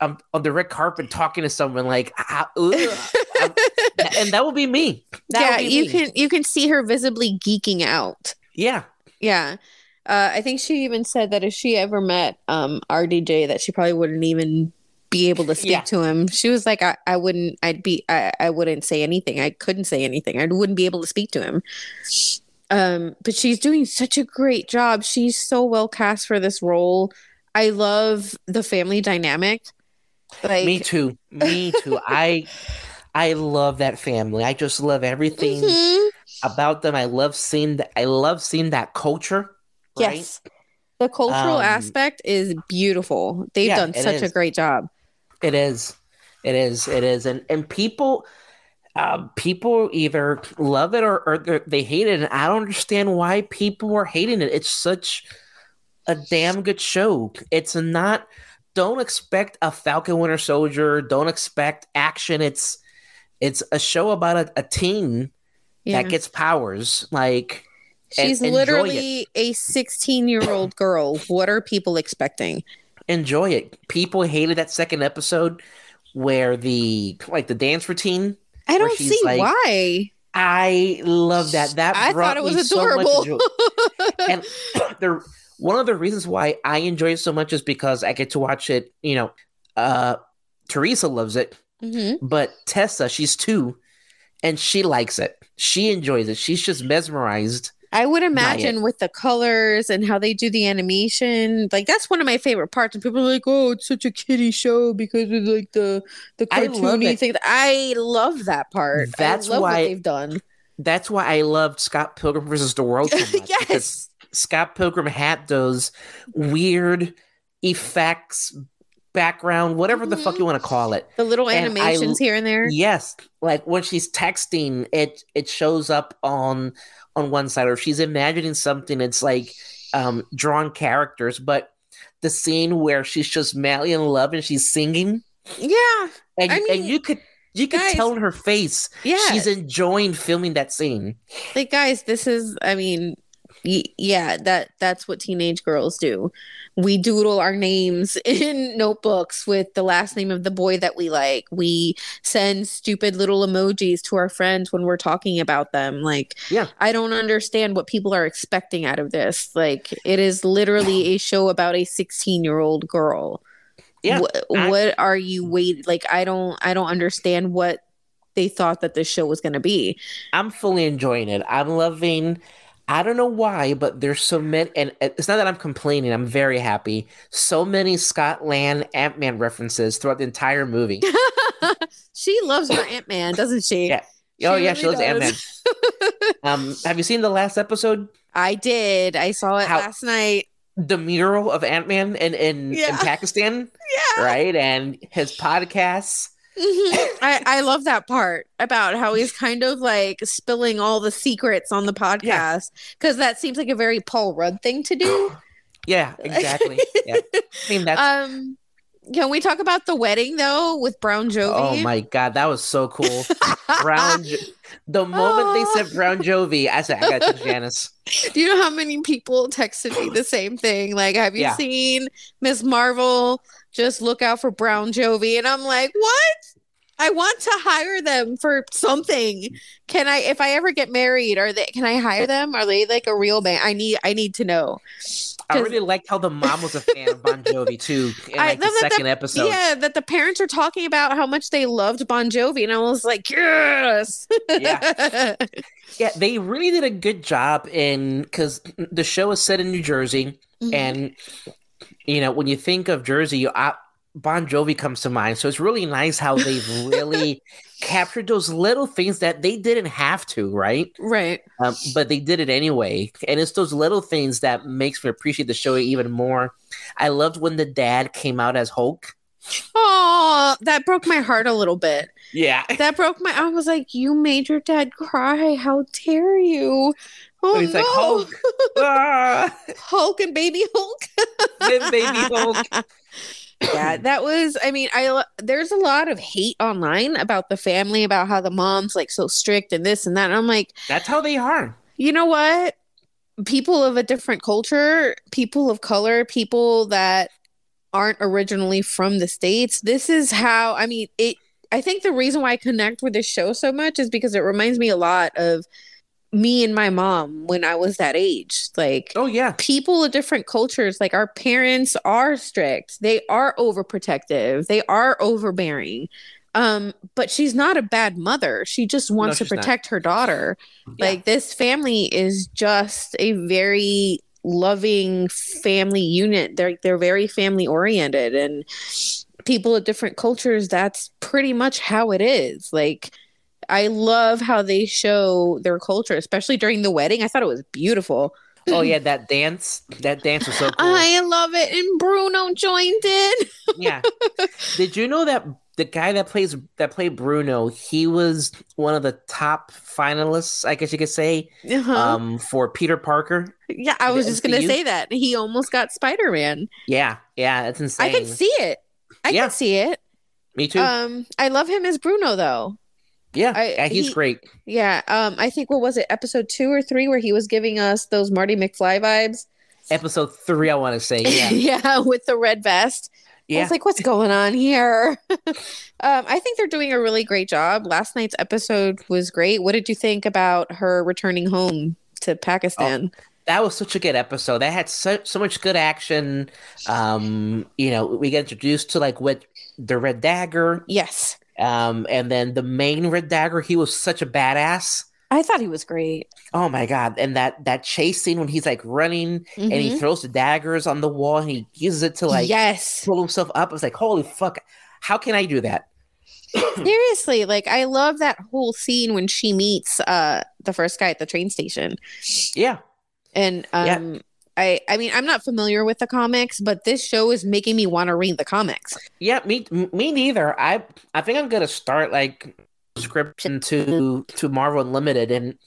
I'm on the red carpet talking to someone like [laughs] and that would be me. That yeah, be you me. can you can see her visibly geeking out. Yeah. Yeah. Uh, I think she even said that if she ever met um, RDJ, that she probably wouldn't even be able to speak yeah. to him. She was like, I, I wouldn't, I'd be, I, I wouldn't say anything. I couldn't say anything. I wouldn't be able to speak to him. Um, but she's doing such a great job. She's so well cast for this role. I love the family dynamic. Like, me too. Me too. I, [laughs] I love that family. I just love everything mm-hmm. about them. I love seeing that. I love seeing that culture Right? Yes. The cultural um, aspect is beautiful. They've yeah, done such is. a great job. It is. It is. It is. And and people um, people either love it or, or they hate it. And I don't understand why people are hating it. It's such a damn good show. It's not don't expect a Falcon Winter Soldier. Don't expect action. It's it's a show about a, a teen yeah. that gets powers. Like She's literally a 16 year old girl. What are people expecting? Enjoy it. People hated that second episode where the like the dance routine. I don't see like, why. I love that. That I thought it was adorable. So and [coughs] the one of the reasons why I enjoy it so much is because I get to watch it. You know, uh, Teresa loves it, mm-hmm. but Tessa, she's two, and she likes it. She enjoys it. She's just mesmerized I would imagine with the colors and how they do the animation, like that's one of my favorite parts. And people are like, "Oh, it's such a kiddie show because of like the the cartoony thing." I love that part. That's why they've done. That's why I loved Scott Pilgrim versus the World so [laughs] much. yes, Scott Pilgrim had those weird effects, background, whatever mm-hmm. the fuck mm-hmm. you want to call it. The little animations I, here and there. Yes, like when she's texting, it it shows up on on one side, or if she's imagining something, it's like um, drawn characters. But the scene where she's just madly in love and she's singing, yeah, and, I mean, and you could you could guys, tell in her face, yeah, she's enjoying filming that scene. Like, guys, this is, I mean, yeah, that that's what teenage girls do we doodle our names [laughs] in notebooks with the last name of the boy that we like. We send stupid little emojis to our friends when we're talking about them. Like, yeah, I don't understand what people are expecting out of this. Like, it is literally a show about a 16 year old girl. Yeah. I- what are you waiting? Like, I don't, I don't understand what they thought that this show was going to be. I'm fully enjoying it. I'm loving I don't know why, but there's so many, and it's not that I'm complaining. I'm very happy. So many Scott Lang Ant Man references throughout the entire movie. [laughs] she loves her Ant Man, doesn't she? Yeah. She oh yeah, really she loves Ant Man. [laughs] um, have you seen the last episode? I did. I saw it How, last night. The mural of Ant Man in in, yeah. in Pakistan, [laughs] yeah, right, and his podcasts Mm-hmm. [laughs] I, I love that part about how he's kind of like spilling all the secrets on the podcast because yeah. that seems like a very Paul Rudd thing to do. [gasps] yeah, exactly. Yeah. I mean that's um can we talk about the wedding though with Brown Jovi? Oh my god, that was so cool. Brown [laughs] the moment oh. they said Brown Jovi, I said I got to Janice. [laughs] Do you know how many people texted me the same thing? Like, have you yeah. seen Miss Marvel? just look out for Brown Jovi. And I'm like, what? I want to hire them for something. Can I, if I ever get married, are they, can I hire them? Are they like a real band? I need, I need to know. I really liked how the mom was a fan of Bon Jovi [laughs] too in like the second the, episode. Yeah, that the parents are talking about how much they loved Bon Jovi, and I was like, yes. yeah, [laughs] yeah. They really did a good job in because the show is set in New Jersey, mm-hmm. and you know, when you think of Jersey, you, Bon Jovi comes to mind. So it's really nice how they've really [laughs] captured those little things that they didn't have to, right? Right. Um, but they did it anyway. And it's those little things that makes me appreciate the show even more. I loved when the dad came out as Hulk. Oh, that broke my heart a little bit. Yeah. [laughs] That broke my I was like, you made your dad cry. How dare you? Oh, no. like, Hulk. [laughs] Ah, Hulk and baby Hulk. and baby Hulk. [laughs] yeah, that was. I mean, I there's a lot of hate online about the family, about how the mom's like so strict and this and that. And I'm like, That's how they are. you know what? People of a different culture, people of color, people that aren't originally from the states. This is how. I mean, it. I think the reason why I connect with this show so much is because it reminds me a lot of me and my mom when I was that age. Like, Oh yeah. people of different cultures like our parents are strict they are overprotective they are overbearing um but she's not a bad mother she just wants to she's not. protect her daughter Yeah. like this family is just a very loving family unit they're they're very family oriented and people of different cultures that's pretty much how it is like I love how they show their culture, especially during the wedding. I thought it was beautiful. Oh yeah, that dance. That dance was so [laughs] cool. I love it. And Bruno joined in. [laughs] yeah. Did you know that the guy that plays that played Bruno, he was one of the top finalists, I guess you could say, Uh-huh. um, for Peter Parker. yeah, I was just gonna say that. He almost got Spider Man. Yeah, yeah, that's insane. I can see it. I Yeah. can see it. Me too. Um, I love him as Bruno though. Yeah, I- yeah, he's he- great. Yeah. Um, I think what was it, episode two or three, where he was giving us those Marty McFly vibes. Episode three, I want to say, yeah, [laughs] yeah, with the red vest. I yeah. was like, what's going on here? [laughs] um, I think they're doing a really great job. Last night's episode was great. What did you think about her returning home to Pakistan? that was such a good episode. That had so so much good action. Um, you know, we get introduced to like what the Red Dagger, Yes. Um, and then the main Red Dagger. He was such a badass. I thought he was great. Oh my god! And that that chase scene when he's like running and he Mhm. throws the daggers on the wall and he uses it to like yes. pull himself up. I was like, holy fuck! How can I do that? [coughs] [coughs] Seriously, like I love that whole scene when she meets uh the first guy at the train station. Yeah, And Yeah. I I mean I'm not familiar with the comics, but this show is making me want to read the comics. yeah. Me me neither. I I think I'm gonna start like subscription to to Marvel Unlimited, and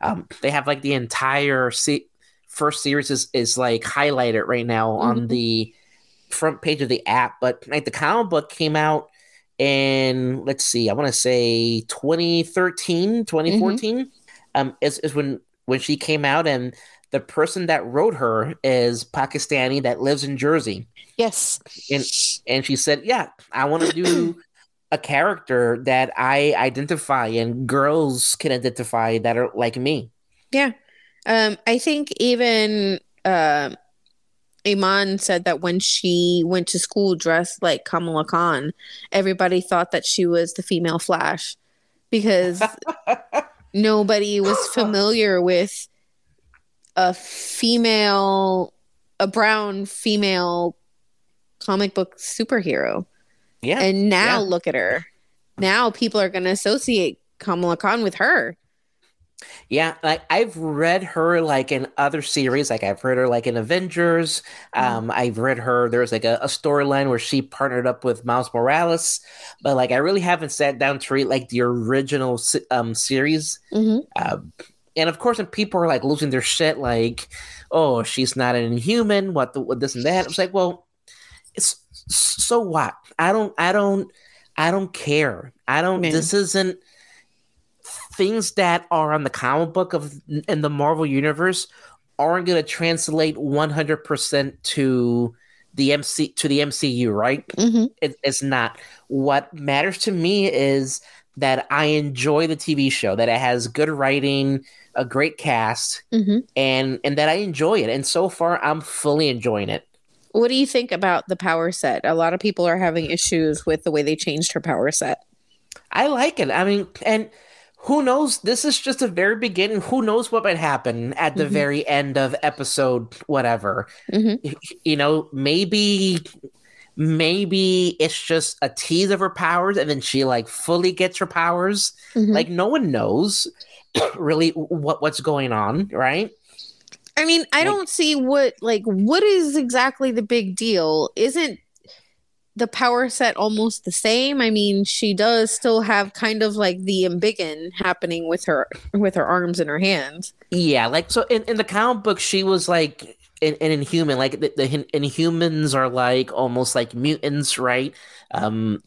um, they have like the entire se- first series is is like highlighted right now on Mhm. the front page of the app. But like the comic book came out in let's see, I want to say 2013, 2014. Um, is is when when she came out, and the person that wrote her is Pakistani that lives in Jersey Yes. and and she said, "Yeah, I want to do [clears throat] a character that I identify and girls can identify that are like me." Yeah. Um, I think even uh, Iman said that when she went to school dressed like Kamala Khan, everybody thought that she was the female Flash because [laughs] nobody was familiar with a female, a brown female comic book superhero. Yeah, And now yeah. look at her. Now people are going to associate Kamala Khan with her. yeah. Like I've read her like in other series. Like I've read her like in Avengers. Um, I've read her. There was like a, a storyline where she partnered up with Miles Morales, but like I really haven't sat down to read like the original um series. Mm-hmm. Um, and of course, when people are like losing their shit, like, "Oh, she's not an inhuman," what the what this and that. I was like, "Well, it's so what? I don't, I don't, I don't care. I don't. Man. This isn't things that are on the comic book of in the Marvel universe aren't going to translate one hundred percent to the MC to the MCU, right? Mm-hmm. it, it's not. What matters to me is that I enjoy the TV show, that it has good writing, a great cast, Mm-hmm. and and that I enjoy it. And so far, I'm fully enjoying it. What do you think about the power set? A lot of people are having issues with the way they changed her power set. I like it. I mean, and who knows? This is just the very beginning. Who knows what might happen at the Mhm. very end of episode whatever? Mm-hmm. You know, maybe maybe it's just a tease of her powers and then she like fully gets her powers. Mm-hmm. Like no one knows [clears throat] really what what's going on, right? I mean, I like, don't see what like what is exactly the big deal. Isn't the power set almost the same? I mean, she does still have kind of like the embiggen happening with her with her arms and her hands. Yeah, like so in, in the comic book, she was like an, an inhuman. Like the, the inhumans are like almost like mutants, right? Um,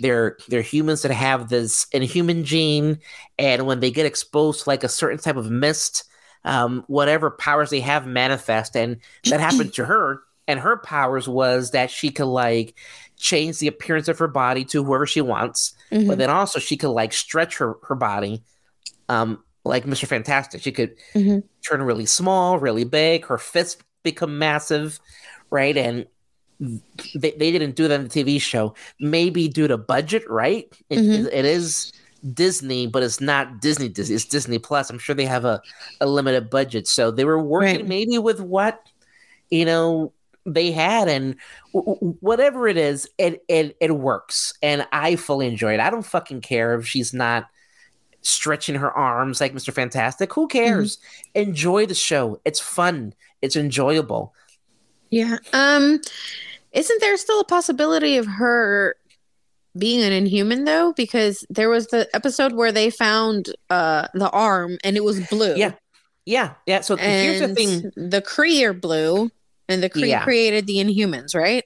they're they're humans that have this inhuman gene, and when they get exposed to like a certain type of mist, um, whatever powers they have manifest, and that happened to her. And her powers was that she could like change the appearance of her body to whoever she wants, mm-hmm. but then also she could like stretch her her body, um, like Mister Fantastic. She could mm-hmm. turn really small, really big. Her fists become massive, right? And they, they didn't do that in the TV show. Maybe due to budget, right? It, mm-hmm. it, it is Disney, but it's not Disney Disney. It's Disney Plus. I'm sure they have a, a limited budget. So they were working right. maybe with what, you know, they had and w- whatever it is it, it it works and i fully enjoy it i don't fucking care if she's not stretching her arms like mr fantastic. Who cares? Mm-hmm. enjoy the show. It's fun. It's enjoyable. Yeah. Um isn't there still a possibility of her being an inhuman though? Because there was the episode where they found uh the arm and it was blue. Yeah. Yeah. Yeah. So and here's the thing. the kree are blue and the Kree yeah. created the Inhumans, right?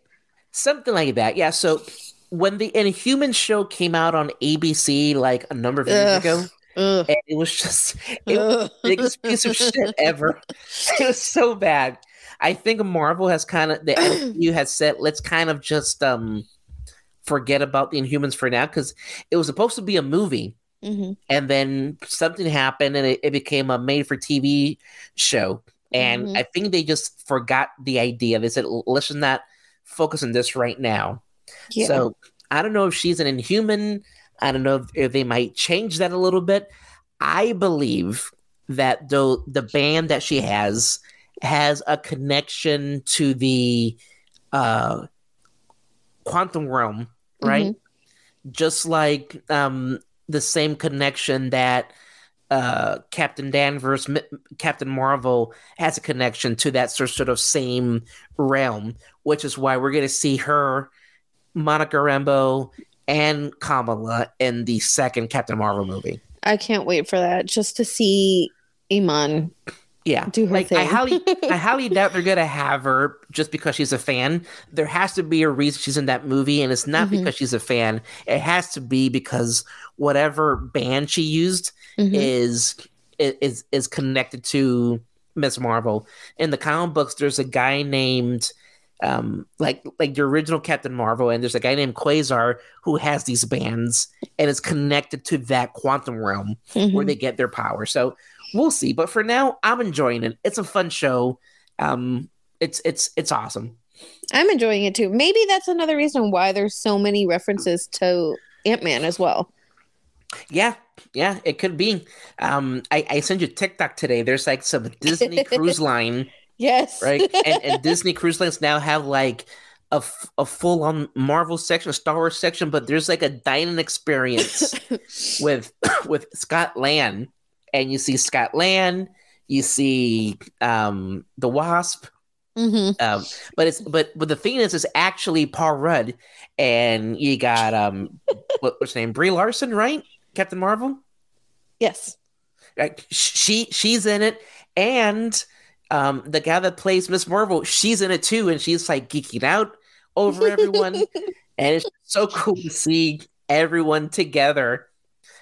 Something like that. Yeah. So when the Inhuman show came out on ABC like a number of years Ugh. ago, Ugh. and it was just [laughs] it was the biggest piece of shit [laughs] ever. [laughs] It was so bad. I think Marvel has kind of the [clears throat] MCU has said let's kind of just um forget about the Inhumans for now because it was supposed to be a movie. Mm-hmm. And then something happened and it, it became a made for TV show. And mm-hmm. I think they just forgot the idea. They said, let's just not focus on this right now. Yeah. So I don't know if she's an inhuman. I don't know if, they might change that a little bit. I believe that though the band that she has has a connection to the uh, quantum realm, right? Mm-hmm. Just like um, the same connection that uh, Captain Danvers, M- Captain Marvel has a connection to that sort of same realm, which is why we're going to see her, Monica Rambeau, and Kamala in the second Captain Marvel movie. I can't wait for that just to see Iman yeah, do her like thing. I highly, [laughs] I highly doubt they're gonna have her just because she's a fan. There has to be a reason she's in that movie, and it's not mm-hmm. because she's a fan. It has to be because whatever band she used mm-hmm. is is is connected to Miss Marvel. In the comic books, there's a guy named um like like the original Captain Marvel, and there's a guy named Quasar who has these bands and is connected to that quantum realm mm-hmm. where they get their power. So we'll see. But for now, I'm enjoying it. It's a fun show. Um, it's it's it's awesome. I'm enjoying it too. Maybe that's another reason why there's so many references to Ant Man as well. Yeah, yeah, it could be. Um, I, I sent you TikTok today. There's like some Disney [laughs] Cruise Line. Yes. Right. And, and [laughs] Disney Cruise Lines now have like a, a full on Marvel section, a Star Wars section, but there's like a dining experience [laughs] with [coughs] with Scott Lang and you see Scott Lang, you see um, the Wasp. Mm-hmm. Um, but it's but but the thing is, it's actually Paul Rudd, and you got um, [laughs] what, what's her name, Brie Larson, right? Captain Marvel. Yes. Like she she's in it, and um, the guy that plays Miss Marvel, she's in it too, and she's like geeking out over everyone, [laughs] and it's so cool to see everyone together.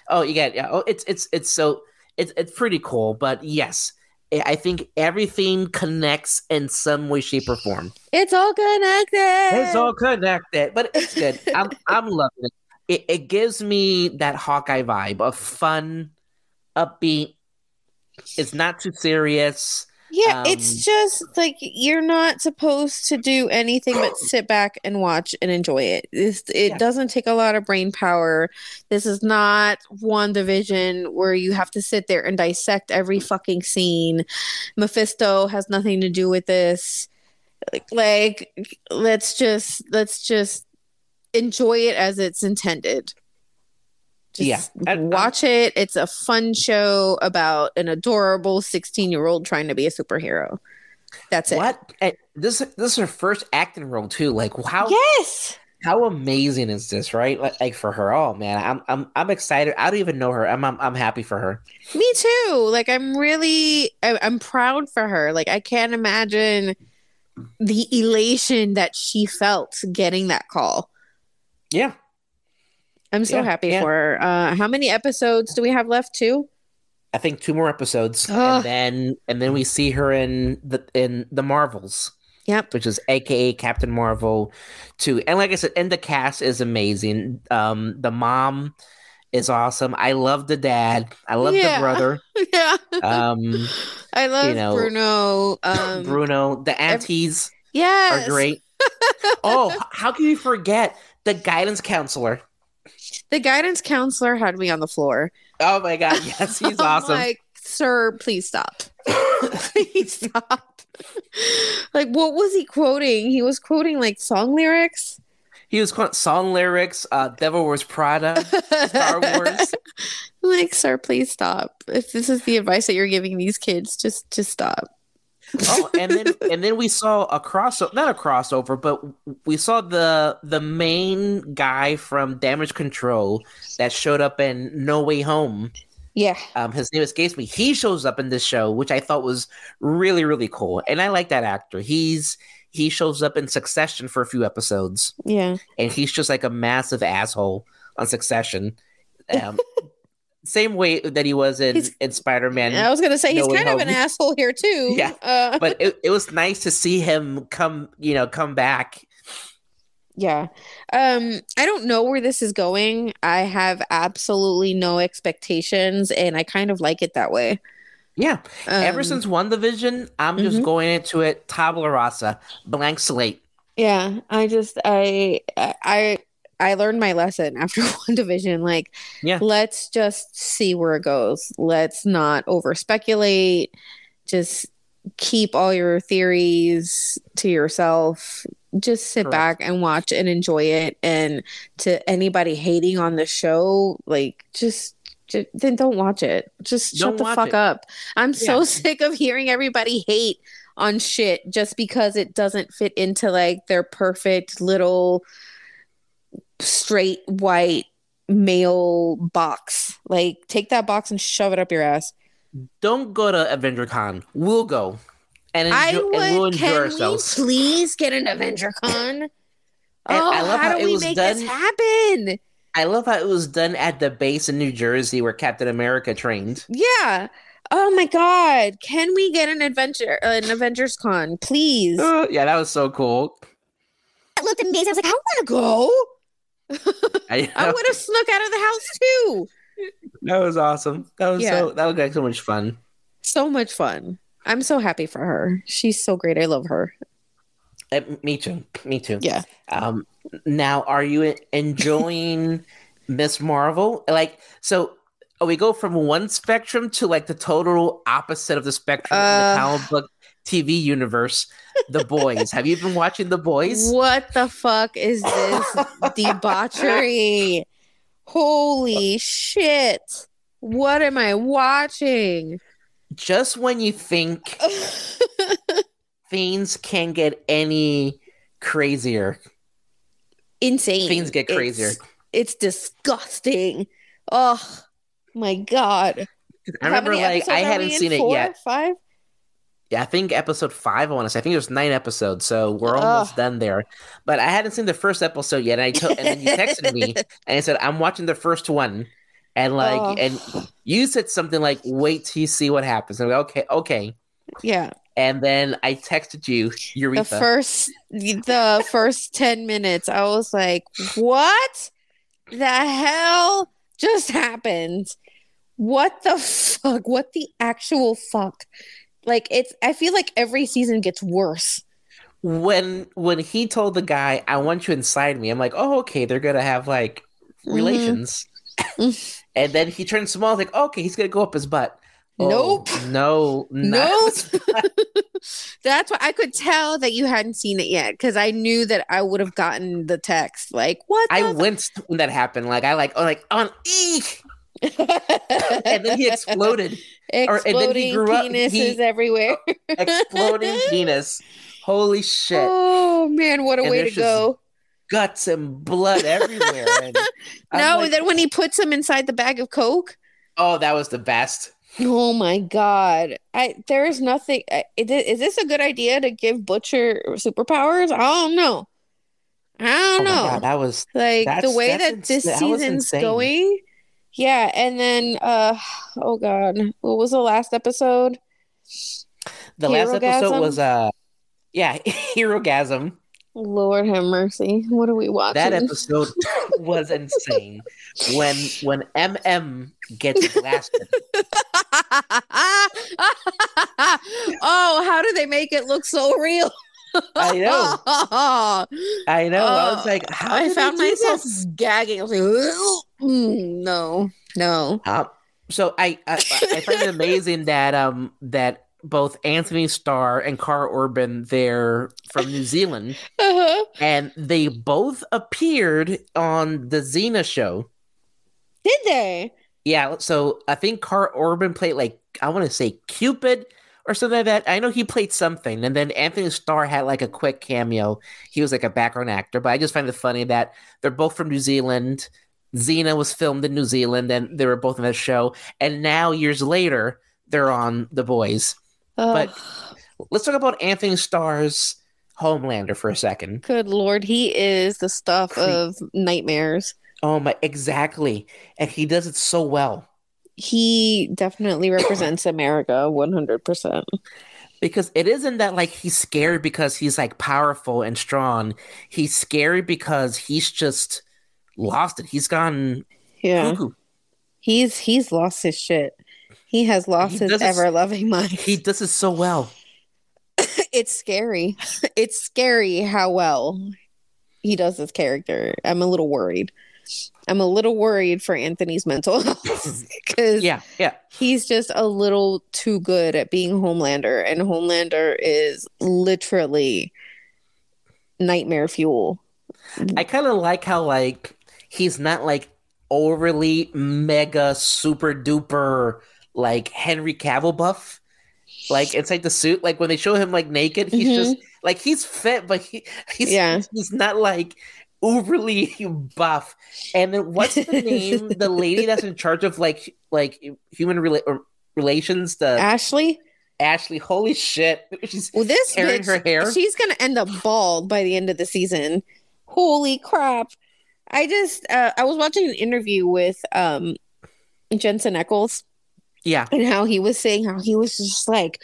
Oh, you got yeah. Oh, it's it's it's so it's it's pretty cool. But yes, I think everything connects in some way, shape, or form. It's all connected. It's all connected, but it's good. I'm [laughs] I'm loving it. it. It gives me that Hawkeye vibe of fun, upbeat. It's not too serious. Yeah, um, it's just like you're not supposed to do anything but sit back and watch and enjoy it. It's, it yeah. doesn't take a lot of brain power. This is not WandaVision where you have to sit there and dissect every fucking scene. Mephisto has nothing to do with this. like let's just let's just enjoy it as it's intended. Just Yeah, I- watch it. It's a fun show about an adorable 16 year old trying to be a superhero. That's it. What? And this this is her first acting role too. Like how Yes. how amazing is this, right? Like, like for her. Oh man, I'm I'm I'm excited. I don't even know her. I'm I'm, I'm happy for her. Me too. Like I'm really I, I'm proud for her. Like I can't imagine the elation that she felt getting that call. Yeah. I'm so Yeah, happy yeah. for her. Uh how many episodes do we have left too? I think two more episodes, Ugh. and then and then we see her in the in the Marvels, Yep. which is AKA Captain Marvel, two. And like I said, and the cast is amazing. Um, the mom is awesome. I love the dad. I love Yeah. the brother. [laughs] yeah. Um, I love you know, Bruno. Um Bruno. The aunties yes. are great. [laughs] oh, how can you forget the guidance counselor? The guidance counselor had me on the floor. Oh my god, yes, [laughs] he's awesome. Like, sir, please stop. [laughs] please stop. like, what was he quoting? He was quoting like song lyrics. he was quoting song lyrics, uh, Devil Wears Prada, Star Wars. [laughs] like, sir, please stop. If this is the advice that you're giving these kids, just just stop. Oh, [laughs] and then and then we saw a crossover, not a crossover, but we saw the the main guy from Damage Control that showed up in No Way Home. Yeah. Um, his name escapes me. He shows up in this show, which I thought was really really cool, and I like that actor. He's he shows up in Succession for a few episodes, Yeah. and he's just like a massive asshole on Succession. Um, same way that he was in He's- in Spider Man. I was gonna say he's kind of an asshole here too. [laughs] Yeah. Uh, but [laughs] it, it was nice to see him come, you know, come back. Yeah. Um, I don't know where this is going. I have absolutely no expectations and I kind of like it that way. Yeah. Ever Um, since WandaVision, I'm just mhm. going into it tabula rasa, blank slate. Yeah, I just I I I learned my lesson [laughs] after WandaVision. Like, Yeah. let's just see where it goes. Let's not over speculate. Just keep all your theories to yourself. Just sit Correct. back and watch and enjoy it. And to anybody hating on the show, like just. ju- then don't watch it. Just Don't shut the fuck it. up. I'm so [laughs] sick of hearing everybody hate on shit just because it doesn't fit into like their perfect little straight white male box. Like take that box and shove it up your ass. Don't go to Avenger Con. We'll go. And, I would. and we'll enjoy can ourselves. we please get an Avenger Con? [laughs] Oh, I love how, how do it we was make this happen? I love how it was done at the base in New Jersey where Captain America trained. Yeah. Oh my god. Can we get an adventure an Avengers Con, please? Uh, yeah, that was so cool. It looked amazing. I was like, I want to go. [laughs] I, I would have snuck out of the house too. that was awesome. That was Yeah. so that was like so much fun. So much fun. I'm so happy for her. She's so great. I love her. Uh, me too. Me too. Yeah. Um, now, are you enjoying Miss Marvel? Like, so we go from one spectrum to like the total opposite of the spectrum in Uh. the comic book TV universe. The Boys. Have you been watching The Boys? [laughs] What the fuck is this [laughs] debauchery? Holy shit. What am I watching? Just when you think [laughs] things can't get any crazier, Insane. things get crazier. It's, it's disgusting. Oh my god. I How remember like I hadn't seen it Four? yet. Five? I think episode five. I want to say. I think there's nine episodes, so we're almost done there. But I hadn't seen the first episode yet. And I told, and then you texted me [laughs] and I said, "I'm watching the first one," and like, Ugh. and you said something like, "Wait till you see what happens." And I'm like, okay, okay. Yeah. And then I texted you, The first the first 10 minutes, I was like, what the hell just happened? What the fuck? What the actual fuck? Like it's I feel like every season gets worse. when when he told the guy, "I want you inside me," I'm like, "Oh, okay, they're gonna have like Mhm. relations." [laughs] and then he turns small, like, "Okay, he's gonna go up his butt." Nope. Oh, no. Nope. [laughs] That's why I could tell that you hadn't seen it yet because I knew that I would have gotten the text. Like, what? I winced when that happened. Like I like oh like on eek, and then he exploded. [laughs] or- and then he Exploding grew up- penises he- everywhere. [laughs] Exploding [laughs] penis. Holy shit. Oh man, what a And way to go! Guts and blood everywhere. And No, like, then when he puts him inside the bag of coke. oh, that was the best. Oh my god! I there is nothing. I- Is, is this a good idea to give Butcher superpowers? I don't know. I Oh don't my know. God, that was like the way that ins- this that season's going. Yeah, and then uh oh god, what was the last episode? the last episode was uh yeah, [laughs] Herogasm. Lord have mercy. What are we watching? That episode [laughs] was insane. When when MM gets blasted. [laughs] oh, how do they make it look so real? I know. I [laughs] I know. I was like, how did they found myself this? gagging. I was like, "Mm, no, no. Um, so I, I I find it [laughs] amazing that um that both Anthony Starr and Karl Urban they're from New Zealand Uh-huh. and they both appeared on the Xena show. Did they? Yeah, so I think Karl Urban played like I want to say Cupid or something like that. I know he played something, and then Anthony Starr had like a quick cameo. He was like a background actor, but I just find it funny that they're both from New Zealand. Xena was filmed in New Zealand, and they were both in that show. And now years later, they're on The Boys. But- Let's talk about Anthony Starr's Homelander for a second. good lord, he is the stuff Creep. of nightmares. Oh my, exactly, and he does it so well. He definitely represents America 100%. because it isn't that like he's scared because he's like powerful and strong. He's scary because he's just lost it. He's gone Yeah. cuckoo. He's he's lost his shit. He has lost He his ever loving mind. He does it so well. [laughs] it's scary. [laughs] It's scary how well he does this character. I'm a little worried. I'm a little worried for Anthony's mental [laughs] health [laughs] because Yeah, yeah. he's just a little too good at being Homelander, and Homelander is literally nightmare fuel. I kind of like how like he's not like overly mega super duper like Henry Cavill buff. Like inside the suit, like when they show him like naked, he's Mhm. just like he's fit, but he he's Yeah. he's not like overly [laughs] buff. And then what's the name? [laughs] the lady that's in charge of like like human rela- relations, the Ashley, Ashley. Holy shit, [laughs] she's well, this tearing bitch, her hair. she's gonna end up bald by the end of the season. Holy crap! I just uh, I was watching an interview with um Jensen Ackles yeah, and how he was saying how he was just like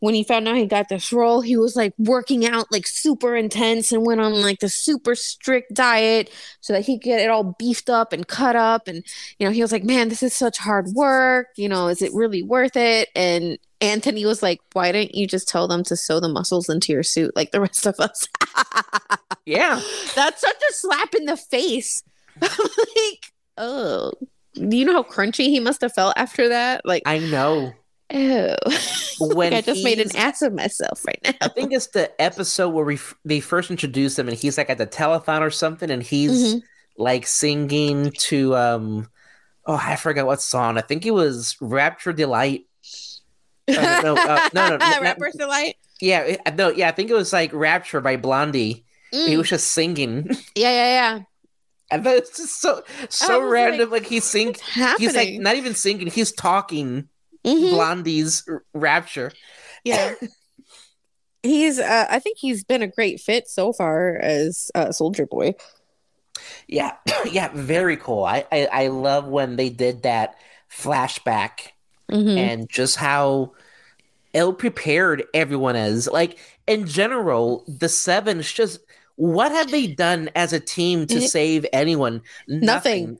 when he found out he got this role, he was like working out like super intense and went on like the super strict diet so that he could get it all beefed up and cut up. And you know, he was like, Man, this is such hard work. You know, is it really worth it? And Anthony was like, Why didn't you just tell them to sew the muscles into your suit like the rest of us? yeah. [laughs] That's such a slap in the face. [laughs] like, oh. Do you know how crunchy he must have felt after that? Like, I know. Ew. [laughs] When I just made an ass of myself right now. I think it's the episode where we f- they first introduce him, and he's like at the telethon or something, and he's Mhm. like singing to um, oh I forgot what song. I think it was Rapture Delight. Uh, no, uh, no, no, [laughs] no, not- Rapper's delight. Yeah, no, yeah, I think it was like Rapture by Blondie. He Mm. was just singing. [laughs] Yeah, yeah, yeah, Thought it's just so so random. Like, he's singing. He's like not even singing. He's talking Mhm. Blondie's r- Rapture. Yeah. [laughs] he's. Uh, I think he's been a great fit so far as uh, Soldier Boy. Yeah, [clears throat] yeah, very cool. I, I I love when they did that flashback Mhm. and just how ill prepared everyone is. Like in general, the sevens just what have they done as a team to Eh, save anyone? nothing.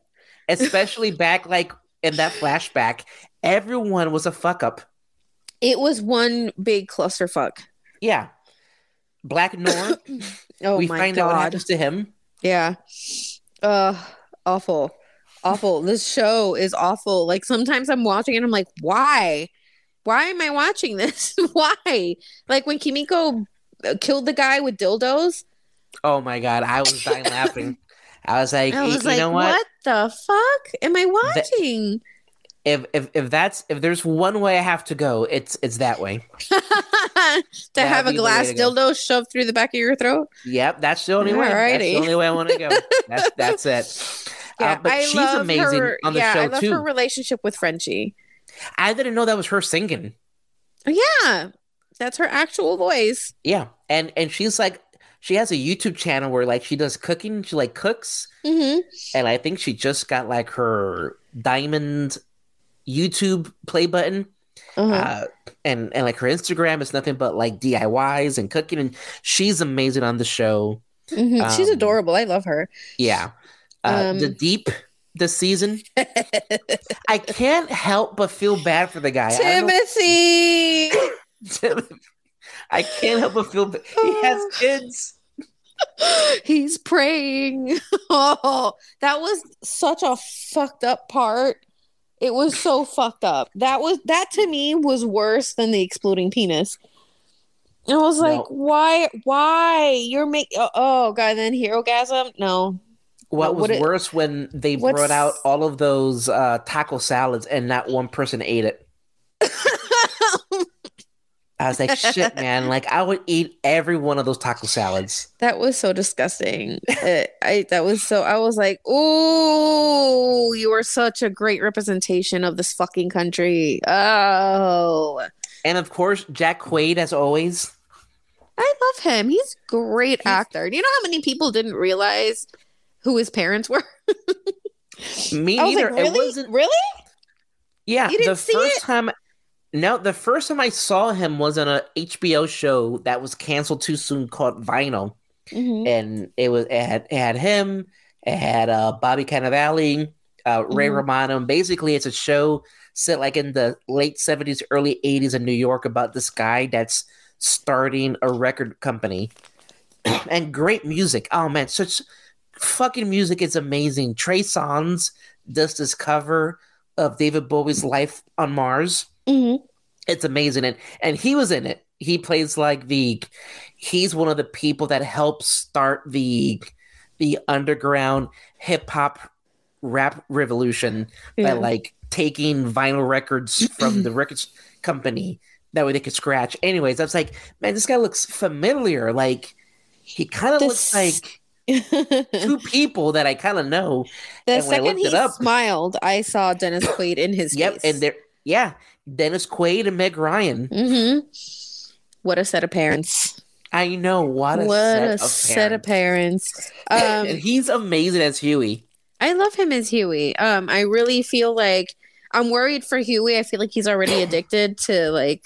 Especially back like in that flashback, everyone was a fuck up. It was one big clusterfuck. Yeah. Black Noir, [coughs] Oh we my find out what happens to him. Yeah. Uh, awful, awful. This show is awful. Like sometimes I'm watching and I'm like, why? why am I watching this? [laughs] why? Like when Kimiko killed the guy with dildos. Oh my god, I was dying laughing. I was like, I was you like, know what? what the fuck am I watching? If if if that's if there's one way I have to go, it's it's that way. [laughs] to That'd have a the glass dildo shoved through the back of your throat. Yep, that's the only way. That's Alrighty. the only way I want to go. That's [laughs] that's it. Yeah, uh, but I she's amazing her, on the yeah, show I love too. her relationship with Frenchie. I didn't know that was her singing. Oh, yeah, that's her actual voice. Yeah, and and she's like, she has a YouTube channel where like she does cooking. She like cooks, hmm and I think she just got like her diamond YouTube play button. Uh-huh. Uh, and and like her Instagram is nothing but like DIYs and cooking, and she's amazing on the show. Mhm. She's um, adorable. I love her. Yeah, uh, Um, the deep this season. [laughs] I can't help but feel bad for the guy. I don't know- Timothy. [coughs] [laughs] I can't help but feel. He has [laughs] kids. He's praying. [laughs] Oh, that was such a fucked up part. It was so fucked up. That was that to me was worse than the exploding penis. And I was like, No. why? Why you're making? Oh, oh god, then Herogasm? No, What What was it- worse when they brought out all of those uh, taco salads and not one person ate it? I was like, shit, man. Like, I would eat every one of those taco salads. that was so disgusting. I that was so. I was like, oh, you are such a great representation of this fucking country. Oh. And of course, Jack Quaid, as always. I love him. He's a great He's- actor. Do you know how many people didn't realize who his parents were? Me [laughs] neither. like, really? It wasn't. Really? Yeah, You didn't the see first it? time. No, the first time I saw him was on a HBO show that was canceled too soon called Vinyl. Mhm. and it was it had, it had him, it had uh, Bobby Cannavale, uh, Ray Mhm. Romano. And basically, it's a show set like in the late seventies, early eighties in New York about this guy that's starting a record company, [clears throat] and great music. Oh man, such fucking music is amazing. Trey Songz does this cover of David Bowie's "Life on Mars." Mhm. it's amazing. And and he was in it. He plays like the he's one of the people that helped start the the underground hip-hop rap revolution Yeah. by like taking vinyl records [clears throat] from the records company that way they could scratch. Anyways i was like man this guy looks familiar. Like he kind of looks like [laughs] two people that i kind of know. The and second he up- smiled, I saw Dennis Quaid in his yep and they're yeah dennis quaid and meg ryan hmm What a set of parents! i know what a what set a of set of parents. [laughs] Um, and he's amazing as Huey. I love him as Huey. Um, I really feel like I'm worried for Huey. I feel like he's already [clears throat] addicted to like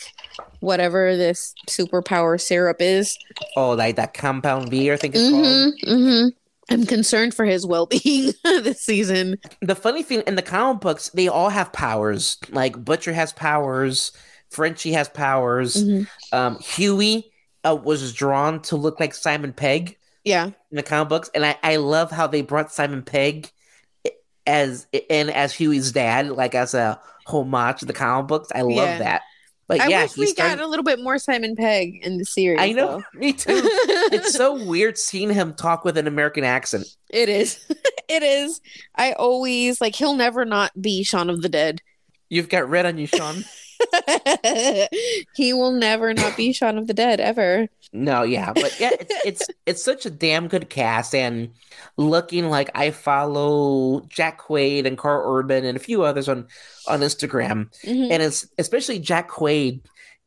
whatever this superpower syrup is. Oh, like that compound V, I think it's called. Mm-hmm, mm-hmm. I'm concerned for his well-being [laughs] this season. The funny thing in the comic books, they all have powers. Like Butcher has powers, Frenchie has powers. Mhm. Um, Huey uh, was drawn to look like Simon Pegg Yeah, in the comic books, and I, I love how they brought Simon Pegg as and as Huey's dad, like as a homage to the comic books. I love Yeah. that. But I yeah, wish we started- got a little bit more Simon Pegg in the series. I know, me too. it's so [laughs] weird seeing him talk with an American accent. It is. [laughs] it is. I always like he'll never not be Shaun of the Dead. You've got red on you, Shaun. [laughs] [laughs] he will never not be Shaun of the Dead ever. No, yeah, but yeah, it's it's [laughs] it's such a damn good cast, and looking like I follow Jack Quaid and Karl Urban and a few others on on Instagram, Mhm. and it's especially Jack Quaid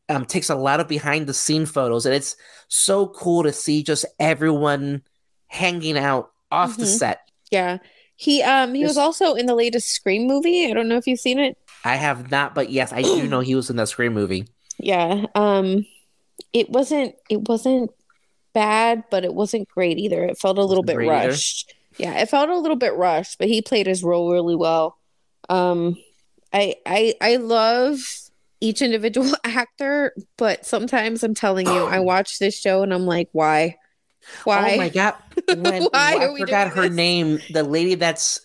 um, takes a lot of behind the scene photos, and it's so cool to see just everyone hanging out off the Mhm. set. Yeah. He um he was also in the latest Scream movie. I don't know if you've seen it. I have not, but yes, I do know [clears throat] he was in that Scream movie. Yeah. Um it wasn't it wasn't bad, but it wasn't great either. It felt a little bit great either? rushed. Yeah, it felt a little bit rushed, but he played his role really well. Um I I I love each individual [laughs] actor, but sometimes I'm telling you, I [clears throat] watch this show and I'm like, why? Why? Oh my god! [laughs] When Why I forgot her this? name, the lady that's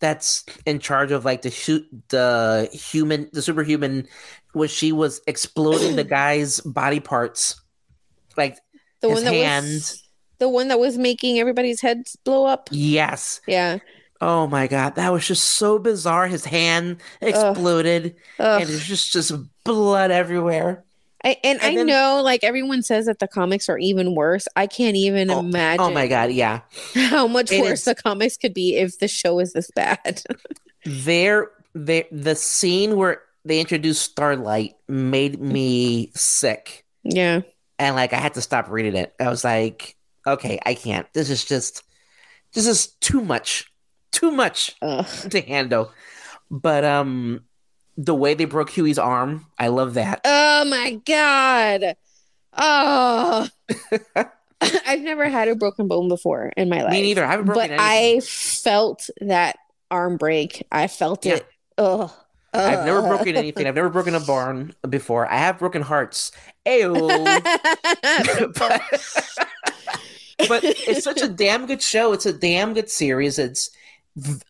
that's in charge of like the shoot the human the superhuman where she was exploding the guy's body parts like The his one that hand. was the one that was making everybody's heads blow up. yes Yeah. oh my god that was just so bizarre his hand exploded Ugh. and there's just just blood everywhere I, and, and I then- know, like everyone says that the comics are even worse. I can't even Oh- imagine. oh my god yeah [laughs] how much It worse is- the comics could be if the show is this bad. [laughs] there there the scene where they introduced starlight made me sick yeah. and like I had to stop reading it. I was like, okay, I can't. This is just this is too much. Too much Ugh. to handle. But um the way they broke Huey's arm, I love that. Oh my god. Oh. [laughs] I've never had a broken bone before in my life. Me neither. I haven't broken But anything. I felt that arm break. I felt Yeah. it. Ugh. I've never broken anything. I've never broken a barn before. I have broken hearts. Ayo. [laughs] [laughs] but, but it's such a damn good show. It's a damn good series. It's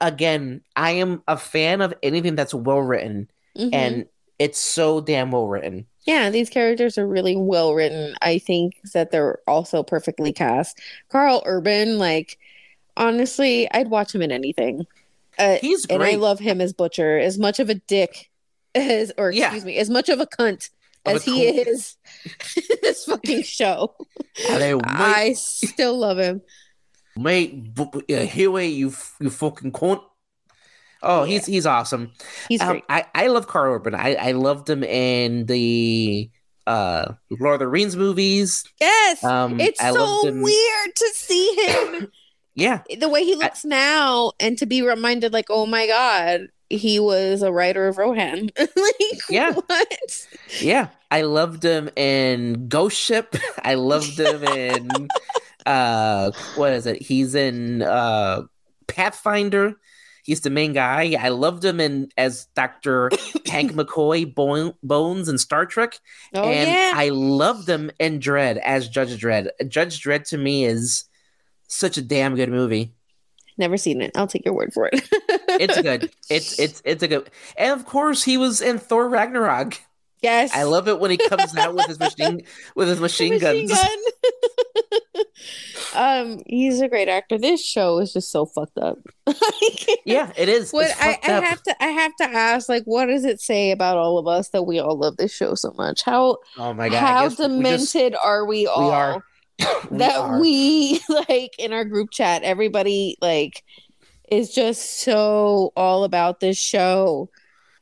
again, I am a fan of anything that's well written, Mhm. and it's so damn well written. yeah, these characters are really well written. I think that they're also perfectly cast. Karl Urban, like honestly, I'd watch him in anything. Uh, He's and I love him as Butcher, as much of a dick [laughs] as, or Yeah. excuse me, as much of a cunt Of a as he cunt. is [laughs] in this fucking show. [laughs] Mate. I still love him. mate, bu- uh, Huey, you f- you fucking cunt. Oh, he's he's awesome. He's Um. I I love Karl Urban. I I loved him in the uh Lord of the Rings movies. Yes, Um, it's I so weird to see him [coughs] Yeah, the way he looks now, and to be reminded, like, oh my god, he was a rider of Rohan. [laughs] like, Yeah. what? yeah. I loved him in Ghost Ship. [laughs] I loved him [laughs] in uh what is it? He's in uh Pathfinder. He's the main guy. I loved him in as Doctor [coughs] Hank McCoy Bo- Bones in Star Trek. Oh and yeah, I loved him in Dredd as Judge Dredd. Judge Dredd to me is such a damn good movie. never seen it. I'll take your word for it. [laughs] It's good. it's [laughs] it's it's a good. And of course, he was in Thor Ragnarok. yes, I love it when he comes out with his machine with his [laughs] machine, Machine guns. gun. Um, he's a great actor. This show is just so fucked up. [laughs] Yeah, it is. What I, I have to I have to ask, like, what does it say about all of us that we all love this show so much? How oh my god! How we demented just- are we all? are. [coughs] we that are. we [laughs] like in our group chat, everybody like is just so all about this show.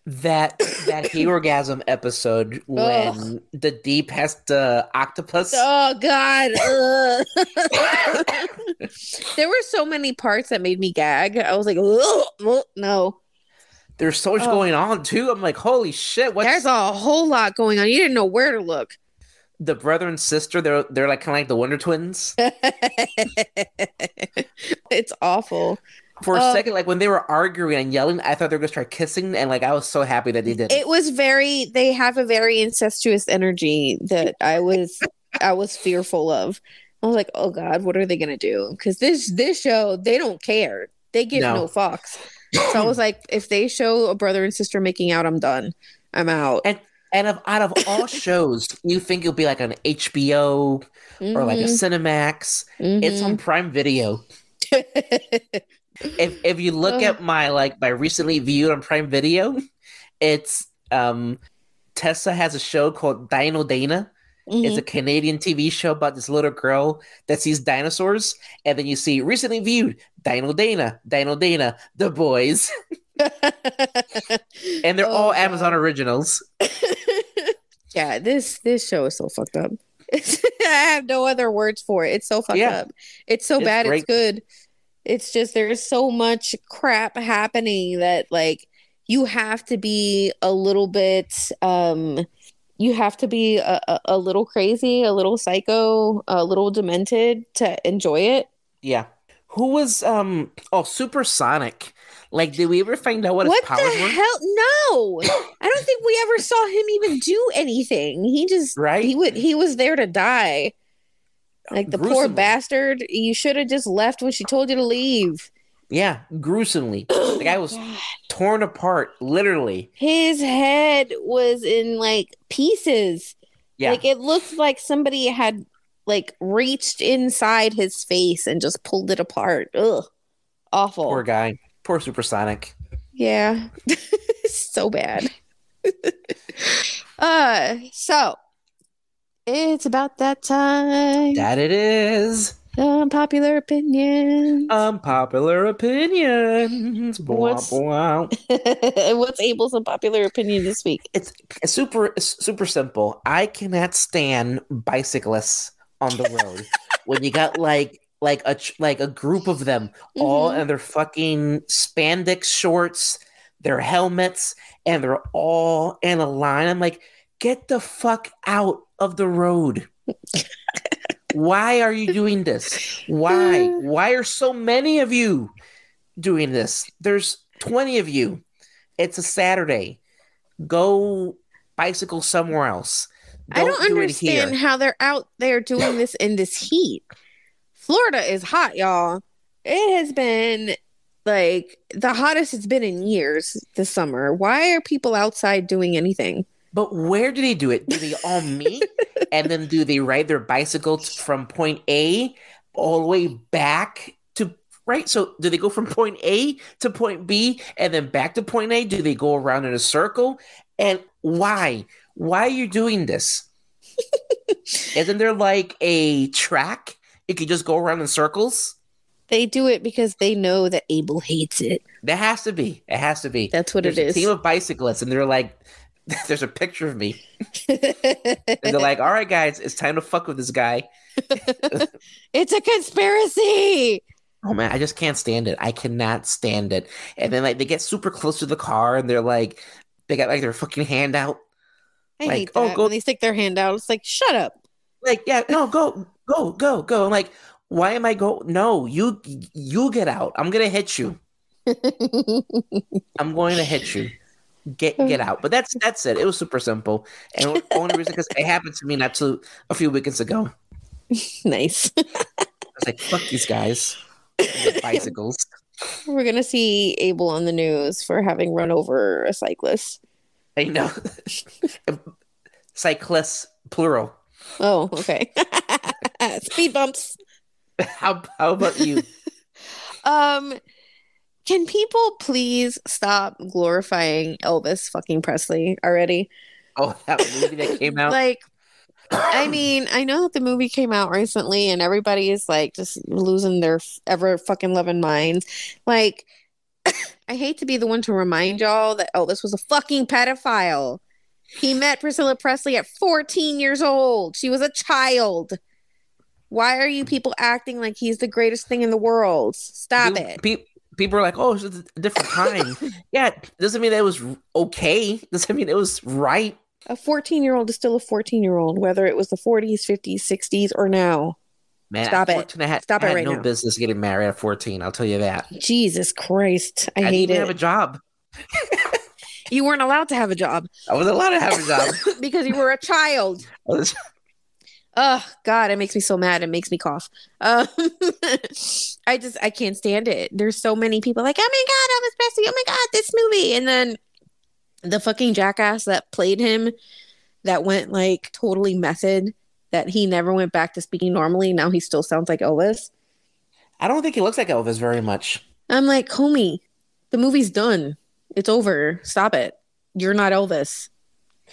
That that [coughs] Herogasm episode when the deep has the octopus. Oh God! [laughs] [coughs] There were so many parts that made me gag. I was like, "Ugh, ugh, no. There's so much Oh. going on too. I'm like, holy shit! What's There's a whole lot going on. You didn't know where to look. the brother and sister? They're they're like kind of like the Wonder Twins. [laughs] it's awful. For a Oh. second, like when they were arguing and yelling, I thought they were gonna start kissing, and like I was so happy that they did. It was very. They have a very incestuous energy that I was. I was fearful of. I was like, oh God, what are they gonna do? Because this this show, they don't care. They give No. no, fucks. So I was like, if they show a brother and sister making out, I'm done. I'm out. And and of out of all [laughs] shows, you think it'll be like an HBO or like a Mhm, Cinemax. It's mhm. on Prime Video. [laughs] If if you look at my like my recently viewed on Prime Video, it's um Tessa has a show called Dino Dana. It's Mhm. a Canadian TV show about this little girl that sees dinosaurs, and then you see recently viewed Dino Dana, Dino Dana, The Boys, [laughs] and they're Oh, all God. Amazon originals. [laughs] yeah, this this show is so fucked up. [laughs] I have no other words for it. It's so fucked Yeah. up. It's so It's bad. great. It's good. It's just there's so much crap happening that like you have to be a little bit um you have to be a, a, a little crazy, a little psycho, a little demented to enjoy it. Yeah. Who was um oh Supersonic? Like, did we ever find out what, What, his powers the were? hell? No, [coughs] I don't think we ever saw him even do anything. He just Right? he would he was there to die. Like the poor bastard. You should have just left when she told you to leave. Yeah, gruesomely. the guy was torn apart, literally. His head was in like pieces. Yeah. Like it looked like somebody had like reached inside his face and just pulled it apart. Ugh. Awful. Poor guy. Poor Supersonic. Yeah. [laughs] so bad. [laughs] uh so it's about that time. That it is. Unpopular opinions. Unpopular opinions. What's-. [laughs] What's Abel's unpopular opinion this week? It's super super simple. I cannot stand bicyclists on the road [laughs] when you got like like a like a group of them all Mhm. in their fucking spandex shorts, their helmets, and they're all in a line. I'm like, get the fuck out of the road. Why are you doing this? Why? Why are so many of you doing this? There's 20 of you. It's a Saturday. Go bicycle somewhere else. I don't do understand how they're out there doing this in this heat. Florida is hot, y'all. It has been like the hottest it's been in years this summer. Why are people outside doing anything? But where do they do it? Do they all meet [laughs] and then do they ride their bicycles from point A all the way back to right? So do they go from [laughs] point A to point B and then back to point A? Do they go around in a circle? And why? Why are you doing this? [laughs] Isn't there like a track? You could just go around in circles? They do it because they know that Abel hates it. That has to be. It has to be. That's what There's it a is. team of bicyclists, and they're like, [laughs] there's a picture of me. And they're like, all right, guys, it's time to fuck with this guy. [laughs] it's a conspiracy. Oh man, I just can't stand it. I cannot stand it. And then like they get super close to the car and they're like they got like their fucking hand out. I Like, hate oh, go- when they stick their hand out. It's like, shut up. Like, yeah, no, go, go, go, go. I'm like, why am I go no, you you get out. I'm gonna hit you. [laughs] I'm going to hit you. Get [laughs] get out. But that's that's it. It was super simple. And the [laughs] only reason because it happened to me not too a few weekends ago. [laughs] nice. I was like, fuck these guys. Bicycles. We're gonna see Abel on the news for having run over a cyclist. I know. Cyclists plural. Oh, okay. Speed bumps. How how about you? Um, can people please stop glorifying Elvis fucking Presley already? Oh, [laughs] that movie that came out. Like, I [clears throat] mean, I know that the movie came out recently and everybody is like just losing their ever fucking loving minds. Like, [coughs] I hate to be the one to remind y'all that Elvis was a fucking pedophile. He met Priscilla Presley at 14 years old. She was a child. Why are you people acting like he's the greatest thing in the world? Stop it. pe- people are like, "Oh, it's a different time." [laughs] yeah, doesn't mean that it was okay. Doesn't mean it was right. A 14 year old is still a 14 year old, whether it was the 40s, 50s, 60s, or now. Man, Stop it. 14, I had, Stop I it right no now. business getting married at 14. I'll tell you that. Jesus Christ. I, I, didn't even it. have a job. [laughs] you weren't allowed to have a job I was allowed to have a job. [laughs] because you were a child. Oh God, it makes me so mad. It makes me cough. Um, [laughs] I just I can't stand it. There's so many people like, oh my God, Elvis Presley. Oh my God, this movie. And then the fucking jackass that played him, that went like totally method. That he never went back to speaking normally. Now he still sounds like Elvis. I don't think he looks like Elvis very much. I'm like, homie, the movie's done. It's over. Stop it. You're not Elvis.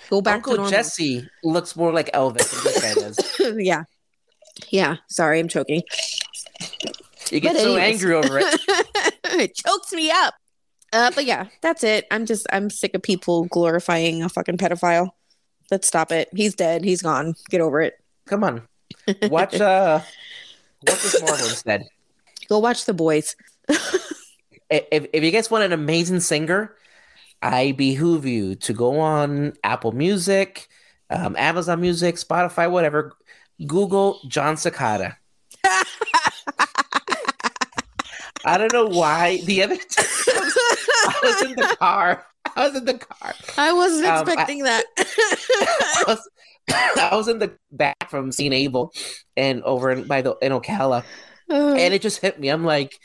Go back Uncle to normal. Jesse looks more like Elvis than this guy does. [laughs] yeah. Yeah. Sorry, I'm choking. You get But so anyways. angry over it. [laughs] it chokes me up. Uh, but yeah, that's it. I'm just I'm sick of people glorifying a fucking pedophile. Let's stop it. He's dead. He's gone. Get over it. Come on, [laughs] watch. uh Watch this Marvel instead. Go watch the boys. if, if you guys want an amazing singer, I behoove you to go on Apple Music, um, Amazon Music, Spotify, whatever. Google Jon Secada. [laughs] I don't know why. The other time [laughs] I was, in the car. I was in the car. I wasn't Um, I- expecting that. [laughs] I was, [coughs] I was in the back from seeing Abel and over in, by the in Ocala, [sighs] and it just hit me. I'm like,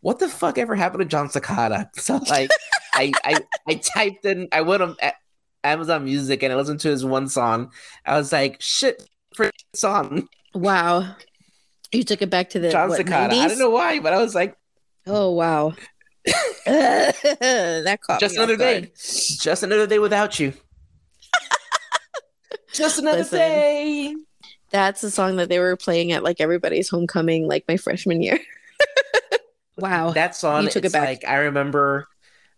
what the fuck ever happened to Jon Secada? So like, I, I I typed in, I went on Amazon Music and I listened to his one song. I was like, shit, for song. Wow, you took it back to the Jon Secada. 90s? I don't know why, but I was like, oh wow, [laughs] that caught just another day. Just another day without you. [laughs] just another Listen, day. That's the song that they were playing at like everybody's homecoming, like my freshman year. [laughs] wow, that song. You took it back. Like I remember,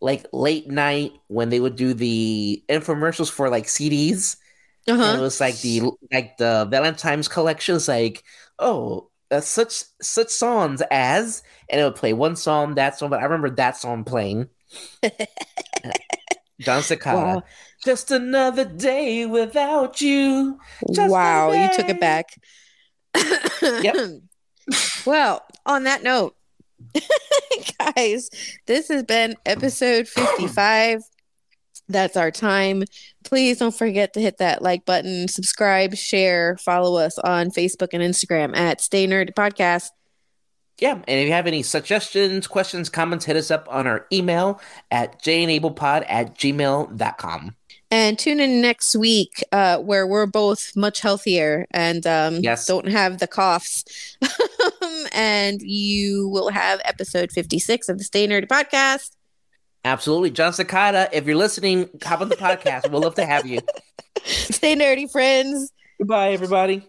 like late night when they would do the infomercials for like CDs. Uh-huh. And it was like the like the Valentine's collections, like oh uh, such such songs as, and it would play one song, that song. But I remember that song playing. [laughs] Jon Secada. Wow. Just another day without you. Just wow, you took it back. yep. [laughs] well, on that note, [laughs] guys, this has been episode 55. That's our time. Please don't forget to hit that like button, subscribe, share, follow us on Facebook and Instagram at Stay Nerdy Podcast. Yeah, and if you have any suggestions, questions, comments, hit us up on our email at jenablepod at gmail.com. And tune in next week uh, where we're both much healthier and um, yes. don't have the coughs. [laughs] and you will have episode 56 of the Stay Nerdy podcast. Absolutely. Jon Secada, if you're listening, hop on the podcast. We'll love to have you. [laughs] Stay nerdy, friends. Goodbye, everybody.